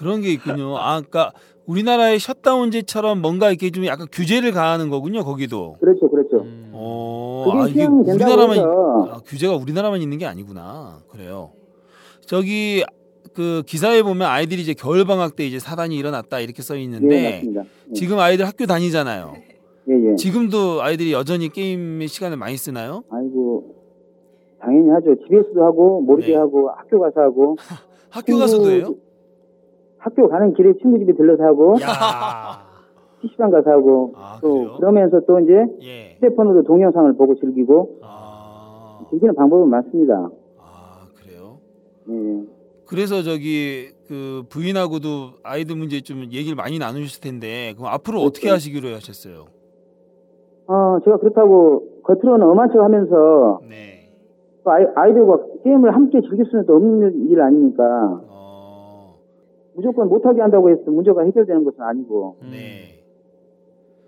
그런 게 있군요. 아, 그러니까 우리나라의 셧다운제처럼 뭔가 이렇게 좀 약간 규제를 가하는 거군요. 거기도. 그렇죠, 그렇죠. 음. 어, 아, 이게 우리나라만 해서 아, 규제가 우리나라만 있는 게 아니구나. 그래요. 저기 그 기사에 보면 아이들이 이제 겨울 방학 때 이제 사단이 일어났다 이렇게 써 예, 있는데 맞습니다. 예, 지금 아이들 학교 다니잖아요. 예, 예. 지금도 아이들이 여전히 게임에 시간을 많이 쓰나요? 아이고, 당연히 하죠. 집에서도 하고, 모르게 네. 하고, 학교 가서 하고, [laughs] 학교 가서도 해요? 학교 가는 길에 친구 집에 들러서 하고, 야. [laughs] PC방 가서 하고, 아, 또 그래요? 그러면서 또 이제 예. 휴대폰으로 동영상을 보고 즐기고, 아, 즐기는 방법은 많습니다. 아 그래요? 예. 그래서 저기 그 부인하고도 아이들 문제 좀 얘기를 많이 나누셨을 텐데 그럼 앞으로 어떻게 그렇죠. 하시기로 하셨어요? 어, 제가 그렇다고 겉으로는 엄한 척 하면서 네. 또 아이, 아이들과 게임을 함께 즐길 수는 또 없는 일 아니니까 어, 무조건 못하게 한다고 해서 문제가 해결되는 것은 아니고 음. 네.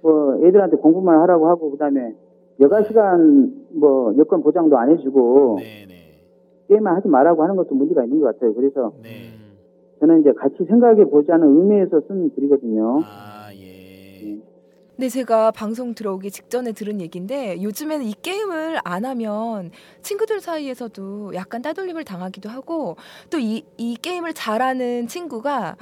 뭐 애들한테 공부만 하라고 하고 그다음에 여가 시간 뭐 여건 보장도 안 해주고 네, 네. 게임만 하지 말라고 하는 것도 문제가 있는 것 같아요. 그래서 네. 음. 저는 이제 같이 생각해 보자는 의미에서 쓴 글이거든요. 아, 예. 근데 제가 방송 들어오기 직전에 들은 얘기인데 요즘에는 이 게임을 안 하면 친구들 사이에서도 약간 따돌림을 당하기도 하고 또 이 이 게임을 잘하는 친구가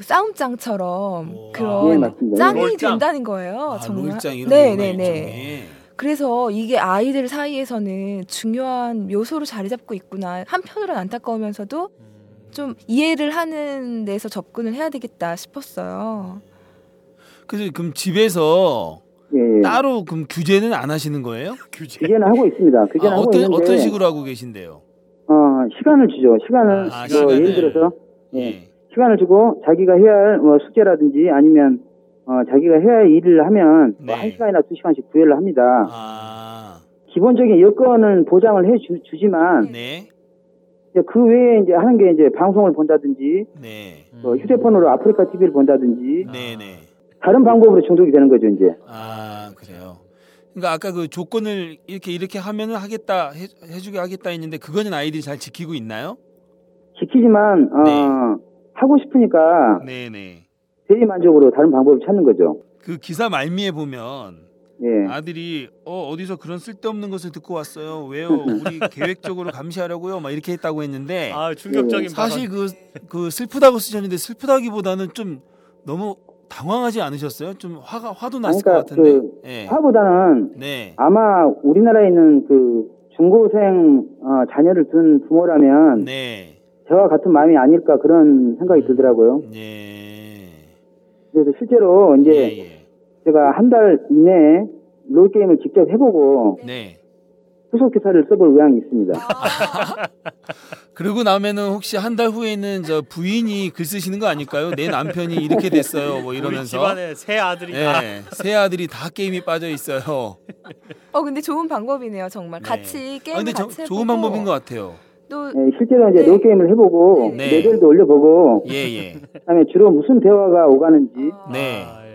싸움장처럼 오. 그런 예, 맞습니다. 짱이 롤짱. 된다는 거예요. 아, 정말. 네, 네, 네. 일종의. 그래서 이게 아이들 사이에서는 중요한 요소로 자리 잡고 있구나. 한편으로는 안타까우면서도 음. 좀 이해를 하는 데서 접근을 해야 되겠다 싶었어요. 그래서 그럼 집에서 예, 예. 따로 그럼 규제는 안 하시는 거예요? [laughs] 규제. 규제는 하고 있습니다. 규제는 아, 하고 어떤 있는데 어떤 식으로 하고 계신데요? 어, 시간을 주죠. 시간을 아, 뭐 시간을. 예를 들어서 예. 예. 시간을 주고 자기가 해야 할 뭐 숙제라든지 아니면 어, 자기가 해야 할 일을 하면 네. 뭐한 시간이나 두 시간씩 구애를 합니다. 아, 기본적인 여건은 보장을 해 주, 주지만 네. 그 외에 이제 하는 게 이제 방송을 본다든지 네. 또 휴대폰으로 아프리카 TV를 본다든지 네, 네. 다른 방법으로 중독이 되는 거죠 이제. 아 그래요. 그러니까 아까 그 조건을 이렇게 이렇게 하면은 하겠다 해, 해주게 하겠다 했는데 그거는 아이들이 잘 지키고 있나요? 지키지만 어, 네. 하고 싶으니까 네네. 대리 만족으로 다른 방법을 찾는 거죠. 그 기사 말미에 보면 예. 아들이 어 어디서 그런 쓸데없는 것을 듣고 왔어요. 왜요? [laughs] 우리 계획적으로 감시하려고요. 막 이렇게 했다고 했는데 아, 충격적인 사실 그그 슬프다고 쓰셨는데 슬프다기보다는 좀 너무 당황하지 않으셨어요? 좀 화가 화도 났을 그러니까 것 같은데. 그 예. 화보다는 네. 아마 우리나라에 있는 그 중고생 어, 자녀를 둔 부모라면 네. 저와 같은 마음이 아닐까 그런 생각이 들더라고요. 예. 그래서 실제로 이제 예, 예. 제가 한 달 이내에 롤 게임을 직접 해보고 네. 후속 기사를 써볼 의향이 있습니다. [laughs] 그러고 나면은 혹시 한 달 후에는 저 부인이 글 쓰시는 거 아닐까요? 내 남편이 이렇게 됐어요. 뭐 이러면서. 집안에 새 아들이 다 예. 새 아들이 다 게임에 빠져 있어요. 어 근데 좋은 방법이네요 정말 네. 같이 아, 게임을 근데 저- 같이 해보고 좋은 방법인 것 같아요. 또 네, 실제로 이제 네. 롤 게임을 해보고 네. 레벨도 올려보고 예, 예. 그다음에 주로 무슨 대화가 오가는지 네. 아, 예.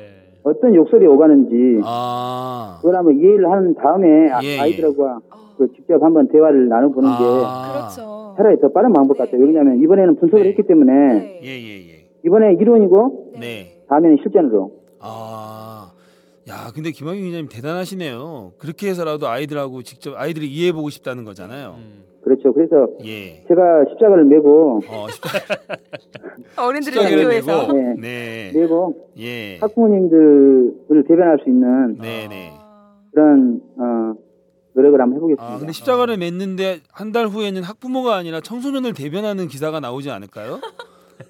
어떤 욕설이 오가는지 아. 그걸 한번 이해를 한 다음에 아- 예, 예. 아이들과 그그 직접 한번 대화를 나눠보는 게 아. 그렇죠. 차라리 더 빠른 방법 네. 같아요. 왜냐하면 이번에는 분석을 네. 했기 때문에 네. 예, 예, 예. 이번에 이론이고 네. 다음에는 실전으로. 아. 야, 근데 김학용 기자님 대단하시네요. 그렇게 해서라도 아이들하고 직접 아이들이 이해해보고 싶다는 거잖아요. 음. 그렇죠. 그래서 예. 제가 십자가를 메고 어, [laughs] 어른들의 십자가를 학교에서. 메고. 네. 네. 메고 예. 학부모님들을 대변할 수 있는 네, 네. 그런 어, 노력을 한번 해보겠습니다. 아, 근데 십자가를 맺는데 한 달 후에는 학부모가 아니라 청소년을 대변하는 기사가 나오지 않을까요?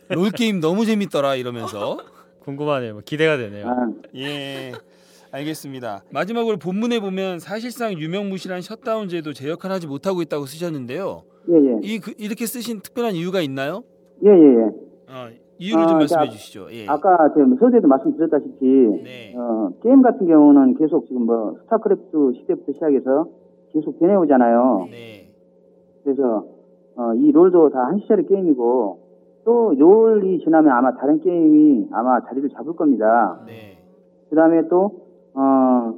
롤 게임 너무 재밌더라 이러면서. [laughs] 궁금하네요. 뭐 기대가 되네요. 아, 예. 알겠습니다. 마지막으로 본문에 보면 사실상 유명무실한 셧다운제도 제 역할 하지 못하고 있다고 쓰셨는데요. 예, 예. 이 그, 이렇게 쓰신 특별한 이유가 있나요? 예, 예, 예. 어, 이유를 좀 아, 말씀해 자, 주시죠. 예. 아까 지금 서두에도 말씀드렸다시피 네. 어, 게임 같은 경우는 계속 지금 뭐 스타크래프트 시대부터 시작해서 계속 변해오잖아요. 네. 그래서 어, 이 롤도 다 한 시절의 게임이고 또 롤이 지나면 아마 다른 게임이 아마 자리를 잡을 겁니다. 네. 그 다음에 또 어,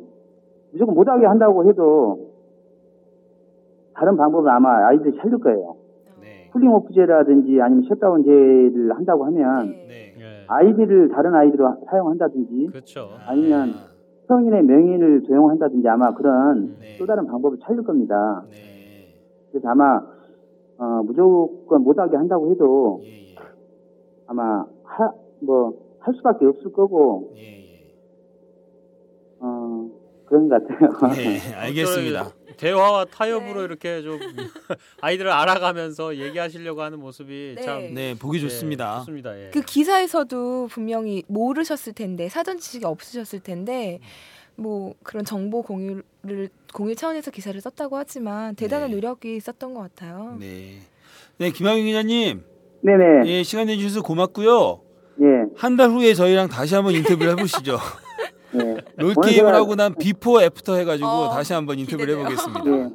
무조건 못하게 한다고 해도 다른 방법을 아마 아이들이 찾을 거예요. 네. 쿨링 오프제라든지 아니면 셧다운제를 한다고 하면 네. 예. 아이디를 다른 아이디로 사용한다든지 그렇죠. 아니면 성인의 명의를 도용한다든지 아마 그런 네. 또 다른 방법을 찾을 겁니다. 네. 그래서 아마 어, 무조건 못하게 한다고 해도 예, 예. 아마 뭐할 수밖에 없을 거고 예, 예. 어, 그런 것 같아요. [laughs] 네, 알겠습니다. 대화와 타협으로 네. 이렇게 좀 [laughs] 아이들을 알아가면서 얘기하시려고 하는 모습이 네. 참 네, 보기 예, 좋습니다. 좋습니다. 예. 그 기사에서도 분명히 모르셨을 텐데 사전 지식이 없으셨을 텐데 뭐 그런 정보 공유를 공유 차원에서 기사를 썼다고 하지만 대단한 네. 노력이 있었던 것 같아요. 네. 네, 김학용 기자님. 네네. 예, 시간 내주셔서 고맙고요. 예. 한 달 후에 저희랑 다시 한번 인터뷰를 해보시죠. [laughs] 예. 롤 오늘 게임을 제가- 하고 난 before after 해가지고 어, 다시 한번 인터뷰를 기대돼요. 해보겠습니다. 예.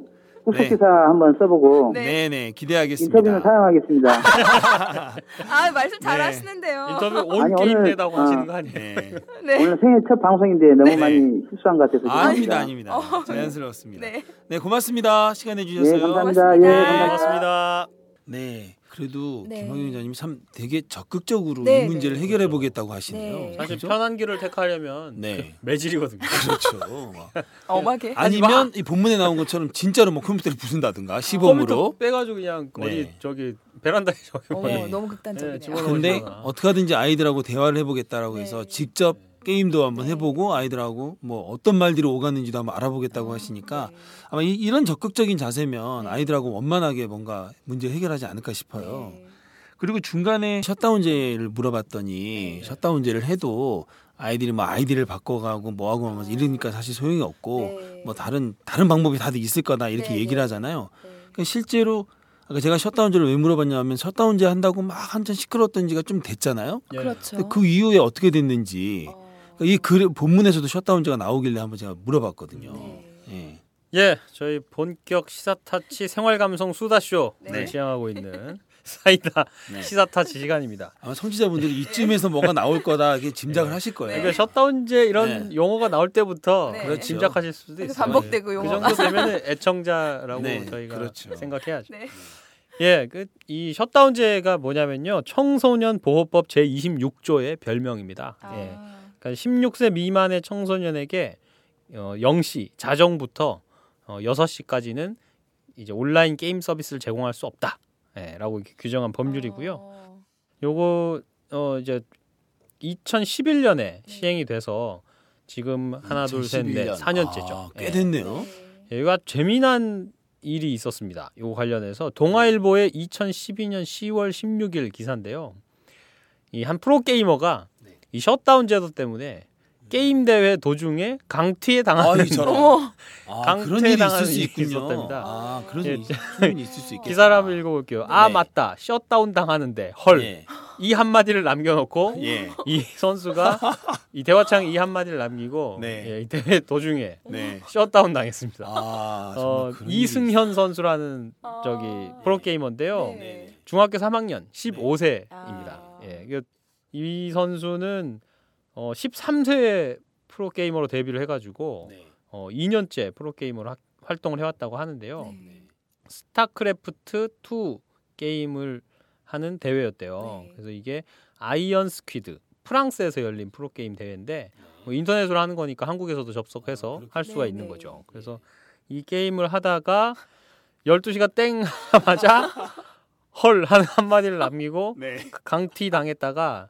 후속 네. 기사 한번 써보고 네. 네, 네, 기대하겠습니다. 인터뷰는 사용하겠습니다. [laughs] 아 말씀 잘 네. 하시는데요. 인터뷰 온 아니, 게임 오늘- 내다고 아. 하시는 거 아니에요? 네. [laughs] 네. 오늘 생일 첫 방송인데 너무 네. 많이 실수한 것 같아서 아, 아닙니다, 죄송합니다. 아닙니다. 자연스러웠습니다. 네. 네. 고맙습니다. 시간 내주셨어요. 예, 감사합니다. 고맙습니다. 예, 감사합니다. 고맙습니다. 네, 그래도 네. 김학용 기자님이 참 되게 적극적으로 네, 이 문제를 네. 해결해 보겠다고 하시네요. 네. 사실 그죠? 편한 길을 택하려면 네. 그 매질이거든요. 그렇죠. [laughs] 엄하게. 아니면 이 본문에 나온 것처럼 진짜로 뭐 컴퓨터를 부순다든가 시범으로. 컴퓨터 빼가지고 그냥 어디 네. 저기 베란다에 저기 네. 너무 극단적이네요. 네. 근데. 어떻게 하든지 아이들하고 대화를 해보겠다라고 해서 네. 직접 게임도 한번 네. 해보고 아이들하고 뭐 어떤 말들이 오갔는지도 한번 알아보겠다고 하시니까 네. 아마 이, 런 적극적인 자세면 아이들하고 원만하게 뭔가 문제 해결하지 않을까 싶어요. 네. 그리고 중간에 셧다운제를 물어봤더니 셔다운제를 해도 아이들이 뭐 아이디를 바꿔가고 뭐하고 하면서 이러니까 사실 소용이 없고 네. 뭐 다른 다른 방법이 다들 있을 거다 이렇게 네, 얘기를 네. 하잖아요. 네. 그러니까 실제로 아까 제가 셧다운제를 왜 물어봤냐면 셧다운제 한다고 막 한참 시끄러웠던 지가 좀 됐잖아요. 예. 그렇죠. 그 이후에 어떻게 됐는지 어. 이 글, 본문에서도 셧다운제가 나오길래 한번 제가 물어봤거든요. 네. 예. 예, 저희 본격 시사타치 생활감성 수다쇼 네. 네. 지향하고 [laughs] 있는 사이다 네. 시사타치 시간입니다. 아마 청취자분들이 이쯤에서 뭐가 나올 거다 이렇게 짐작을 하실 거예요. 그러니까 셧다운제 이런 네. 용어가 나올 때부터 네. 그렇죠. 짐작하실 수도 그래서 있어요. 반복되고 그 용어가. 정도 되면 애청자라고 네, 저희가 그렇죠. 생각해야죠. 네. 예, 그 이 셧다운제가 뭐냐면요. 청소년 보호법 제 26조의 별명입니다. 아. 예. 그러니까 16세 미만의 청소년에게 어, 0시 자정부터 어, 6시까지는 이제 온라인 게임 서비스를 제공할 수 없다. 예, 라고 규정한 법률이고요. 어. 요거 어 이제 2011년에 시행이 돼서 지금 하나 둘 셋넷 2011년. 4년째죠. 아, 꽤 예. 됐네요. 얘가 재미난 일이 있었습니다. 요거 관련해서 동아일보의 2012년 10월 16일 기사인데요. 이 한 프로 게이머가 네. 이 셧다운 제도 때문에 게임 대회 도중에 강퇴에 당하는 아. [laughs] 어머. 아, 강퇴 당하는 수 일이. 있었답니다. 아, 그런 예. 일이 있을 수 있겠다. 기사를 한번 읽어볼게요. 아 네. 맞다, 셧다운 당하는데 헐. 예. 이 한마디를 남겨놓고 예. 이 선수가 이 대화창 이 한마디를 남기고 네. 예, 이 대회 도중에 네. 셧다운 당했습니다. 아, 어, 이승현 선수라는 아. 저기 프로게이머인데요. 네. 중학교 3학년 15세입니다. 아. 예, 이 선수는 어, 13세에 프로 게이머로 데뷔를 해가지고 네. 어, 2년째 프로 게이머로 하- 활동을 해왔다고 하는데요. 네. 스타크래프트 2 게임을 하는 대회였대요. 네. 그래서 이게 아이언 스퀴드 프랑스에서 열린 프로 게임 대회인데 뭐 인터넷으로 하는 거니까 한국에서도 접속해서 할 수가 네, 있는 네. 거죠. 그래서 이 게임을 하다가 12시가 땡 하자마자 [laughs] 헐 하는 한마디를 남기고 네. 강퇴 당했다가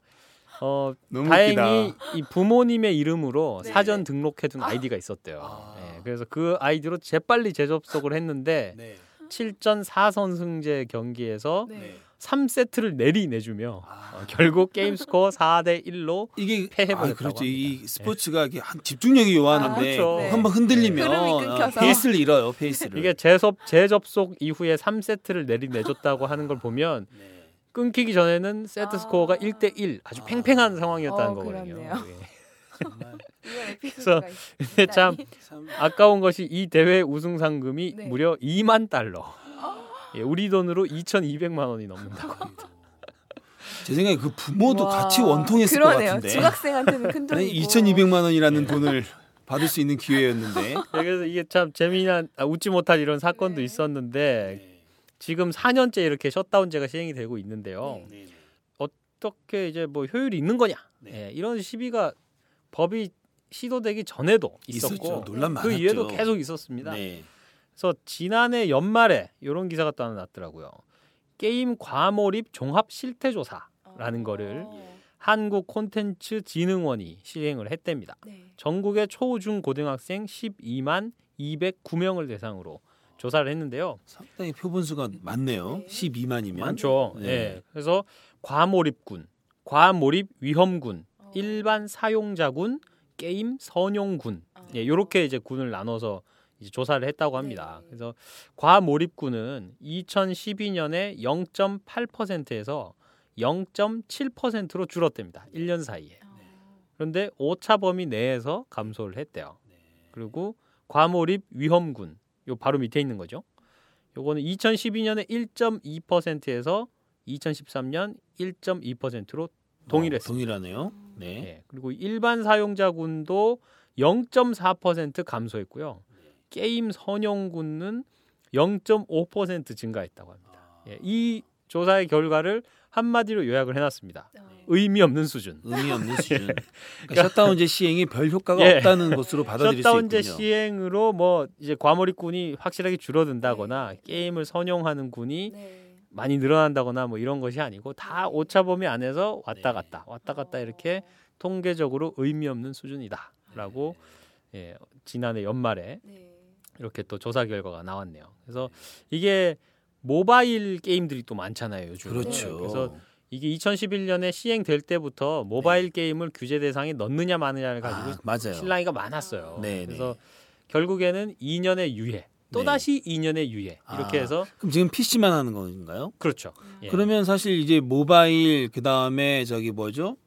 어 너무 다행히 웃기다. 이 부모님의 이름으로 네. 사전 등록해둔 아이디가 있었대요. 아. 예, 그래서 그 아이디로 재빨리 재접속을 했는데 네. 7전 4선승제 경기에서 네. 3세트를 내리 내주며 아. 어, 결국 게임 스코어 4대 1로 이게 패해버렸다고 아, 그렇죠. 합니다. e스포츠가 이게 한 집중력이 요하는데 아, 그렇죠. 네. 한번 흔들리면 흐름이 끊겨서. 어, 페이스를 잃어요. 페이스를. 이게 재섭 재접속 이후에 3세트를 내리 내줬다고 하는 걸 보면 네. 끊기기 전에는 세트 아. 스코어가 1대 1 아주 아. 팽팽한 상황이었다는 어, 거거든요. 예. [laughs] 있- 근데 [laughs] 참참 아까운 것이 이 대회 우승 상금이 네. 무려 2만 달러. [gasps] 예, 우리 돈으로 2,200만 원이 넘는다고 합니다. 제 생각에 그 부모도 와, 같이 원통했을 그러네요. 것 같은데. 중학생한테는 큰 돈이고. 2,200만 원이라는 돈을 받을 수 있는 기회였는데. 예, 그래서 이게 참 재미난 아, 웃지 못할 이런 사건도 네. 있었는데 지금 4년째 이렇게 셧다운제가 시행이 되고 있는데요. 네. 어떻게 이제 뭐 효율이 있는 거냐? 네. 예, 이런 시비가 법이 시도되기 전에도 있었죠. 있었고 논란 많았죠. 그 이후에도 계속 있었습니다. 네. 그래서 지난해 연말에 이런 기사가 또 하나 났더라고요. 게임 과몰입 종합 실태 조사라는 거를 어. 한국 콘텐츠 진흥원이 시행을 했답니다. 네. 전국의 초, 중, 고등학생 12만 209명을 대상으로 조사를 했는데요. 상당히 표본수가 많네요. 네. 12만이면. 많죠. 네. 예. 그래서 과몰입군, 과몰입 위험군, 어. 일반 사용자군, 게임 선용군. 어. 예, 요렇게 이제 군을 나눠서 이제 조사를 했다고 합니다. 네. 그래서 과몰입군은 2012년에 0.8%에서 0.7%로 줄었답니다. 1년 사이에. 어. 그런데 오차 범위 내에서 감소를 했대요. 네. 그리고 과몰입 위험군 요 바로 밑에 있는 거죠. 요거는 2012년에 1.2%에서 2013년 1.2%로 동일했습니다. 어, 동일하네요. 네. 예, 그리고 일반 사용자군도 0.4% 감소했고요. 게임 선용군은 0.5% 증가했다고 합니다. 예, 이 조사의 결과를 한마디로 요약을 해놨습니다. 어. 의미 없는 수준. 의미 없는 [laughs] 수준. 그러니까 셧다운제 시행이 별 효과가 [laughs] 예. 없다는 것으로 받아들일 수 셧다운제 있군요. 시행으로 뭐 이제 과몰입군이 확실하게 줄어든다거나 게임을 선용하는 군이 네. 많이 늘어난다거나 뭐 이런 것이 아니고 다 오차 범위 안에서 왔다 네. 갔다 왔다 갔다 이렇게 통계적으로 의미 없는 수준이다라고 예, 지난해 연말에 네. 이렇게 또 조사 결과가 나왔네요. 그래서 이게 모바일 게임들이 또 많잖아요 요즘. 그렇죠. 그래서 이게 2011년에 시행될 때부터 모바일 게임을 규제 대상에 넣느냐 마느냐를 가지고 아, 맞아요. 신랑이가 많았어요. 네, 그래서 네. 결국에는 2년의 유예, 또 다시 2년의 유예 이렇게 아. 해서 그럼 지금 PC만 하는 건가요? 그렇죠. 예. 그러면 사실 이제 모바일 그 다음에 저기 뭐죠?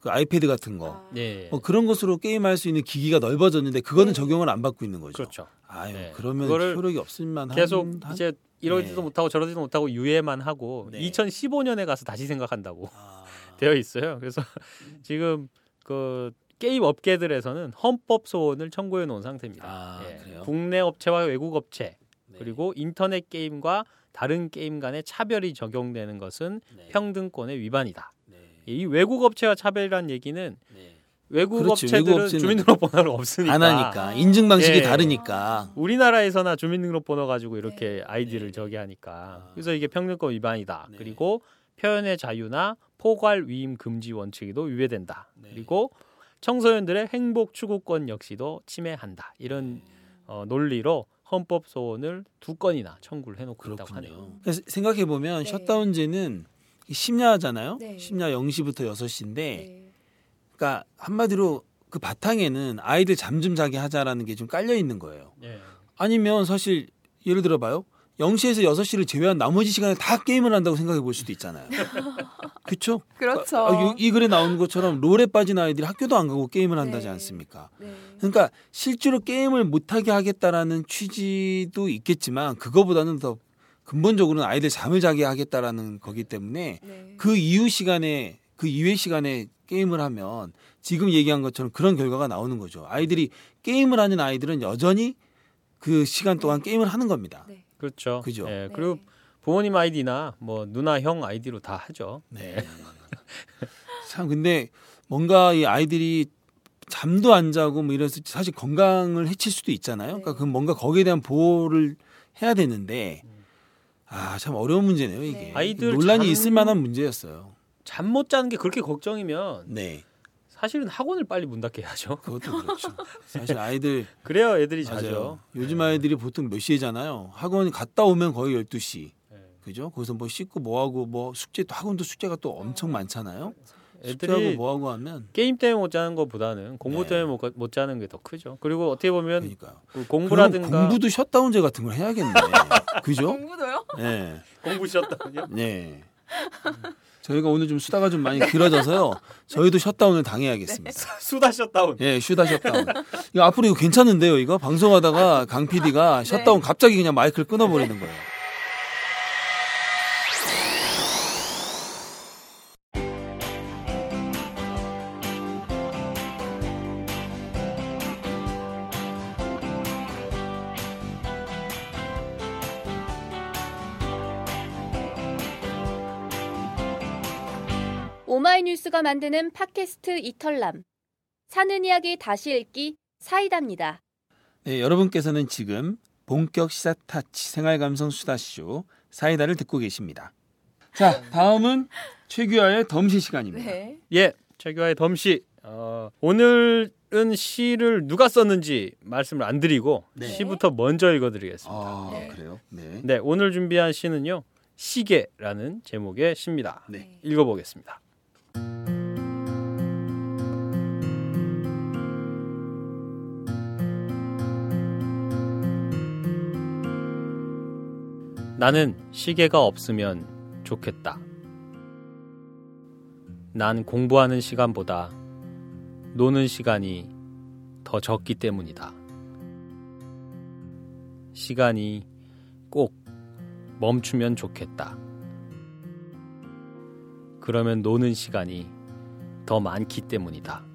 그 아이패드 같은 거. 아. 예. 뭐 그런 것으로 게임할 수 있는 기기가 넓어졌는데 그거는 네. 적용을 안 받고 있는 거죠. 그렇죠. 아유, 네. 그러면 효력이 없을만 계속 한, 한... 이제 이러지도 네. 못하고 저러지도 못하고 유예만 하고 네. 2015년에 가서 다시 생각한다고 아, [laughs] 되어 있어요. 그래서 [laughs] 지금 그 게임 업계들에서는 헌법 소원을 청구해 놓은 상태입니다. 아, 예. 국내 업체와 외국 업체 네. 그리고 인터넷 게임과 다른 게임 간의 차별이 적용되는 것은 네. 평등권의 위반이다. 네. 이 외국 업체와 차별이라는 얘기는 네. 외국 그렇지, 업체들은 외국 업체는 주민등록번호가 없으니까 안 하니까 인증 방식이 예. 다르니까. 우리나라에서나 주민등록번호 가지고 이렇게 네. 아이디를 네. 저기 하니까 아. 그래서 이게 평등권 위반이다. 네. 그리고 표현의 자유나 포괄 위임 금지 원칙에도 위배된다. 네. 그리고 청소년들의 행복 추구권 역시도 침해한다. 이런 어, 논리로 헌법 소원을 두 건이나 청구를 해놓고 있다고 하네요. 그렇군요. 그래서 생각해 보면 네. 셧다운제는 심야잖아요. 네. 심야 0시부터 6시인데 네. 그러니까 한마디로 그 바탕에는 아이들 잠 좀 자게 하자라는 게 좀 깔려 있는 거예요. 예. 아니면 사실 예를 들어 봐요. 0시에서 6시를 제외한 나머지 시간에 다 게임을 한다고 생각해 볼 수도 있잖아요. [laughs] 그렇죠? 그렇죠. 아, 이, 이 글에 나오는 것처럼 롤에 빠진 아이들이 학교도 안 가고 게임을 한다지 네. 않습니까? 네. 그러니까 실제로 게임을 못하게 하겠다라는 취지도 있겠지만 그거보다는 더 근본적으로는 아이들 잠을 자게 하겠다라는 거기 때문에 네. 그 이후 시간에 그 이외 시간에 게임을 하면 지금 얘기한 것처럼 그런 결과가 나오는 거죠. 아이들이 게임을 하는 아이들은 여전히 그 시간 동안 게임을 하는 겁니다. 네. 그렇죠. 그죠. 예, 네. 그리고 부모님 아이디나 뭐 누나 형 아이디로 다 하죠. 네. [laughs] 참 근데 뭔가 이 아이들이 잠도 안 자고 뭐 이래서 사실 건강을 해칠 수도 있잖아요. 그러니까 네. 그 뭔가 거기에 대한 보호를 해야 되는데 아 참 어려운 문제네요 이게 네. 아이들 논란이 잠- 있을 만한 문제였어요. 잠 못 자는 게 그렇게 걱정이면 네, 사실은 학원을 빨리 문 닫게 해야죠. 그것도 그렇죠. [laughs] 사실 아이들 그래야 애들이 맞아요. 자죠. 요즘 아이들이 보통 몇 시에잖아요. 학원 갔다 오면 거의 12시. 네. 그죠? 거기서 뭐 씻고 뭐 하고 뭐 숙제 또 학원도 숙제가 또 엄청 많잖아요. 숙제하고 애들이 뭐 하고 하면 게임 때문에 못 자는 것보다는 공부 네. 때문에 못, 가- 못 자는 게 더 크죠. 그리고 어떻게 보면 그러니까요. 그 공부라든가 공부도 셧다운제 같은 걸 해야겠네. [laughs] 그죠? 공부도요? 네. 공부 쉬었다군요. 네. 저희가 오늘 좀 수다가 좀 많이 길어져서요. 저희도 셧다운을 당해야겠습니다. [laughs] 수다 셧다운. 예, 수다 셧다운. 이거 앞으로 이거 괜찮은데요, 이거? 방송하다가 강 PD가 셧다운 갑자기 그냥 마이크를 끊어버리는 거예요. 오마이뉴스가 만드는 팟캐스트 이털남. 사는 이야기 다시 읽기 사이다입니다. 네, 여러분께서는 지금 본격 시사 타치 생활 감성 수다쇼 사이다를 듣고 계십니다. 자, 다음은 최규하의 덤시 시간입니다. 네. 예, 최규하의 덤시. 어, 오늘은 시를 누가 썼는지 말씀을 안 드리고 네. 시부터 먼저 읽어드리겠습니다. 아, 네. 그래요? 네. 네, 오늘 준비한 시는요. 시계라는 제목의 시입니다. 네. 읽어보겠습니다. 나는 시계가 없으면 좋겠다. 난 공부하는 시간보다 노는 시간이 더 적기 때문이다. 시간이 꼭 멈추면 좋겠다. 그러면 노는 시간이 더 많기 때문이다.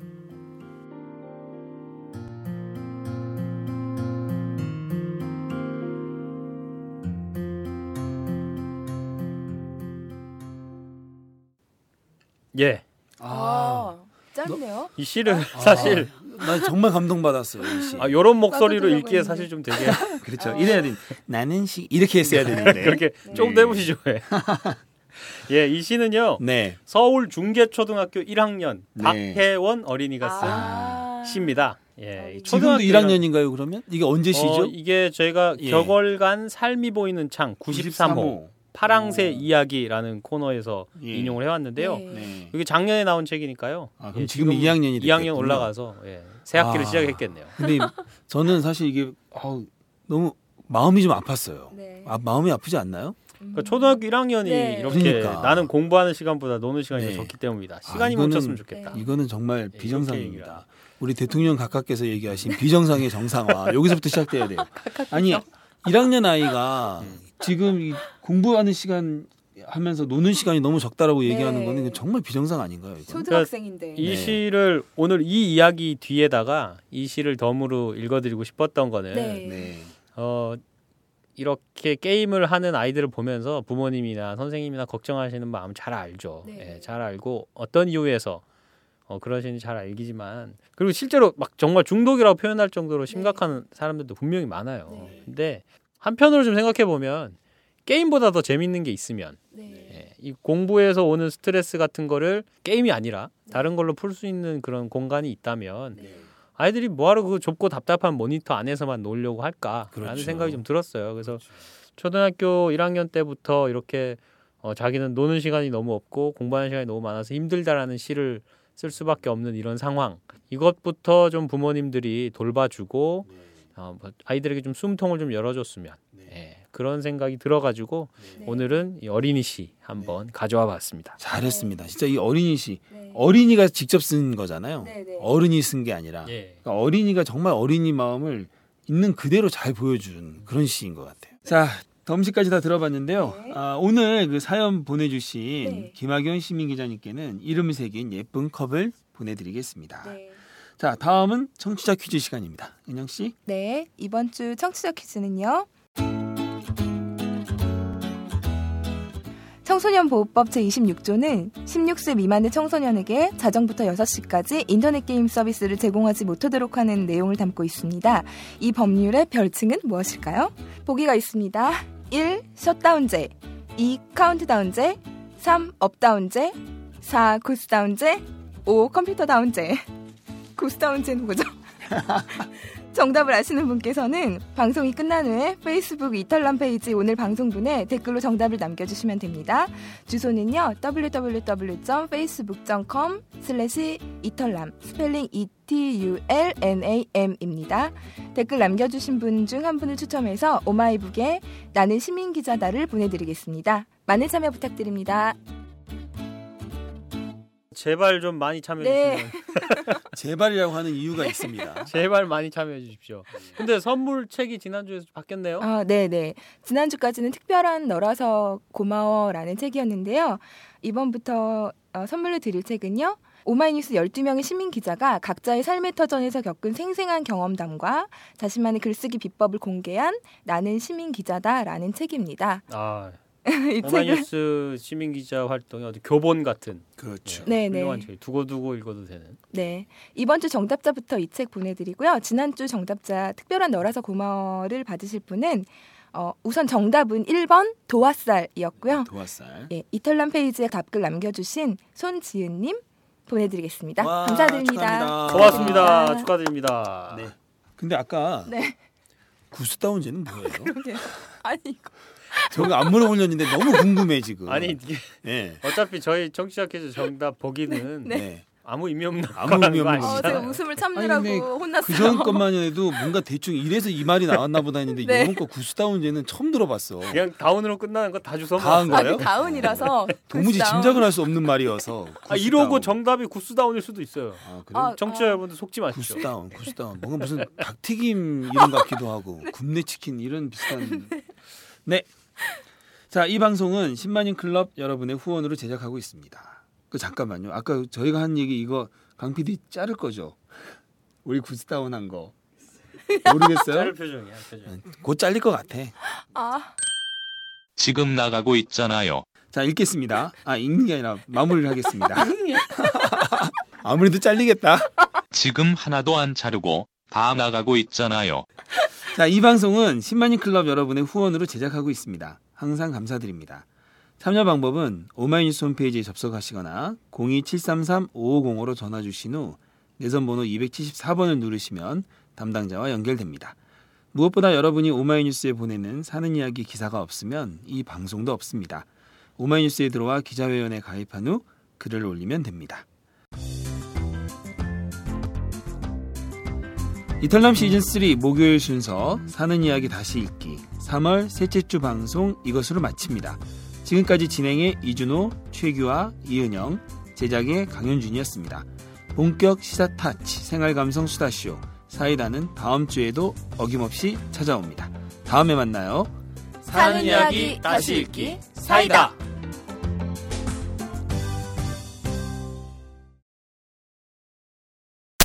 예, 아, 짧네요. 이 시를 사실 아, 나 정말 감동받았어요, 이 시. 아, 요런 목소리로 읽기에. 사실 좀 되게 [laughs] 그렇죠. 아. 이래야 돼. 나는 시 이렇게 했어야 되는데. 그렇게 좀 네. 내보시죠. 예. [laughs] 예, 이 시는요. 네. 서울 중계초등학교 1학년 네. 박혜원 어린이가 쓴 아. 시입니다. 예, 지금도 초등학교 1학년인가요, 그러면? 이게 언제 시죠? 어, 이게 저희가 예. 격월간 삶이 보이는 창 93호 파랑새 오. 이야기라는 코너에서 예. 인용을 해왔는데요. 네. 네. 이게 작년에 나온 책이니까요. 아, 그럼 예, 지금 2학년이 2학년 됐겠군요. 올라가서 예, 새 학기를 아. 시작했겠네요. 근데 저는 사실 이게 아우, 너무 마음이 좀 아팠어요. 네. 아, 마음이 아프지 않나요? 그러니까 초등학교 1학년이 네. 이렇게 그러니까. 나는 공부하는 시간보다 노는 시간이 네. 더 적기 때문이다. 시간이 이거는- 멈췄으면 좋겠다. 네. 이거는 정말 예, 비정상입니다. 우리 대통령 각하께서 얘기하신 비정상의 정상화 여기서부터 시작돼야 돼요. [laughs] 아니 1학년 아이가 음. 지금 이 공부하는 시간 하면서 노는 시간이 너무 적다라고 네. 얘기하는 거는 정말 비정상 아닌가요? 이거? 초등학생인데. 이 네. 시를 오늘 이 이야기 뒤에다가 이 시를 덤으로 읽어드리고 싶었던 거는 네. 네. 어, 이렇게 게임을 하는 아이들을 보면서 부모님이나 선생님이나 걱정하시는 마음 잘 알죠. 네. 예, 잘 알고 어떤 이유에서 어, 그러시는지 잘 알기지만 그리고 실제로 막 정말 중독이라고 표현할 정도로 심각한 사람들도 분명히 많아요. 네. 근데 한편으로 좀 생각해 보면 게임보다 더 재밌는 게 있으면 네. 예, 이 공부에서 오는 스트레스 같은 거를 게임이 아니라 다른 걸로 풀 수 있는 그런 공간이 있다면 네. 아이들이 뭐하러 그 좁고 답답한 모니터 안에서만 놀려고 할까라는 그렇죠. 생각이 좀 들었어요. 그래서 초등학교 1학년 때부터 이렇게 어, 자기는 노는 시간이 너무 없고 공부하는 시간이 너무 많아서 힘들다라는 시를 쓸 수밖에 없는 이런 상황. 이것부터 좀 부모님들이 돌봐주고 어, 뭐 아이들에게 좀 숨통을 좀 열어줬으면 예, 그런 생각이 들어가지고 네. 오늘은 이 어린이 시 한번 가져와 봤습니다. 잘했습니다. 진짜 이 어린이 시 네. 어린이가 직접 쓴 거잖아요. 네, 네. 어른이 쓴 게 아니라 예. 그러니까 어린이가 정말 어린이 마음을 있는 그대로 잘 보여준 그런 시인 것 같아요. 자, 덤시까지 다 들어봤는데요. 네. 아, 오늘 그 사연 보내주신 네. 김학연 시민 기자님께는 이름을 새긴 예쁜 컵을 보내드리겠습니다. 네. 자, 다음은 청취자 퀴즈 시간입니다. 은영 씨. 네, 이번 주 청취자 퀴즈는요. 청소년 보호법 제26조는 16세 미만의 청소년에게 자정부터 6시까지 인터넷 게임 서비스를 제공하지 못하도록 하는 내용을 담고 있습니다. 이 법률의 별칭은 무엇일까요? 보기가 있습니다. 1. 셧다운제 2. 카운트다운제 3. 업다운제 4. 구스다운제 5. 컴퓨터 다운제 구스다운제는 뭐죠? [laughs] 정답을 아시는 분께서는 방송이 끝난 후에 페이스북 이털남 페이지 오늘 방송분에 댓글로 정답을 남겨주시면 됩니다. 주소는요 www.facebook.com 슬래시 이털남 스펠링 E-T-U-L-N-A-M입니다. 댓글 남겨주신 분 중 한 분을 추첨해서 오마이북에 나는 시민기자다를 보내드리겠습니다. 많은 참여 부탁드립니다. 제발 좀 많이 참여해 네. 주시면 [laughs] 제발이라고 하는 이유가 있습니다. [laughs] 제발 많이 참여해 주십시오. 근데 선물 책이 지난주에 바뀌었네요. 아, 네 네. 지난주까지는 특별한 너라서 고마워라는 책이었는데요. 이번부터 어, 선물로 드릴 책은요. 오마이뉴스 12명의 시민 기자가 각자의 삶의 터전에서 겪은 생생한 경험담과 자신만의 글쓰기 비법을 공개한 나는 시민 기자다라는 책입니다. 아, 오마이뉴스 시민 기자 활동이 어디 교본 같은 그렇죠. 네 네. 훌륭한 책. 두고두고 읽어도 되는. 네. 이번 주 정답자부터 이 책 보내드리고요. 지난주 정답자 특별한 너라서 고마워를 받으실 분은 어, 우선 정답은 1번 도화살이었고요. 도화살. 예, 이털남 페이지에 답글 남겨주신 손지은님 보내드리겠습니다. 와, 감사드립니다. 고맙습니다. 축하드립니다. 네. 근데 아까 네. 구스다운제는 뭐예요? [laughs] 아니 이거 저거 안 물어보려는데 너무 궁금해 지금. 아니 이게 네. 어차피 저희 청취자 퀴즈 정답 보기는 네. 아무 의미 없는 아무 의미 거 없는 어, 거죠. 제가. 웃음을 참느라고 혼났어요. 그전 것만 해도 뭔가 대충 이래서 이 말이 나왔나 보다 했는데 네. 이번 거 구스다운 제는 처음 들어봤어. 그냥 다운으로 끝나는 거 다 주워다 한. 거예요? 아, 그 다운이라서 [laughs] 도무지 구스다운. 짐작을 할 수 없는 말이어서. 아, 이러고 구스다운. 정답이 구스다운일 수도 있어요. 아, 그래? 아, 청취자 여러분들 속지 마십시오. 구스다운, 구스다운. 뭔가 무슨 닭튀김 이런 것 같기도 하고 [laughs] 굽네 치킨 이런 비슷한. 네. [laughs] 자, 이 방송은 10만인 클럽 여러분의 후원으로 제작하고 있습니다. 그 잠깐만요. 아까 저희가 한 얘기 이거 강 PD 자를 거죠? 우리 구스다운 한 거. 모르겠어요? 짤 표정이야, 표정. 곧 잘릴 것 같아. 아, 지금 나가고 있잖아요. 자, 읽겠습니다. 아, 읽는 게 아니라 마무리를 하겠습니다. [laughs] 아무래도 잘리겠다. 지금 하나도 안 자르고 다 나가고 있잖아요. 자, 이 방송은 10만인 클럽 여러분의 후원으로 제작하고 있습니다. 항상 감사드립니다. 참여 방법은 오마이뉴스 홈페이지에 접속하시거나 02733-5505로 전화 주신 후 내선 번호 274번을 누르시면 담당자와 연결됩니다. 무엇보다 여러분이 오마이뉴스에 보내는 사는 이야기 기사가 없으면 이 방송도 없습니다. 오마이뉴스에 들어와 기자회원에 가입한 후 글을 올리면 됩니다. 이탈남 시즌 3 목요일 순서 사는 이야기 다시 읽기 3월 셋째 주 방송 이것으로 마칩니다. 지금까지 진행의 이준호, 최규화, 이은영, 제작의 강현준이었습니다. 본격 시사 타치 생활 감성 수다쇼 사이다는 다음 주에도 어김없이 찾아옵니다. 다음에 만나요. 사는 이야기 다시 읽기 사이다.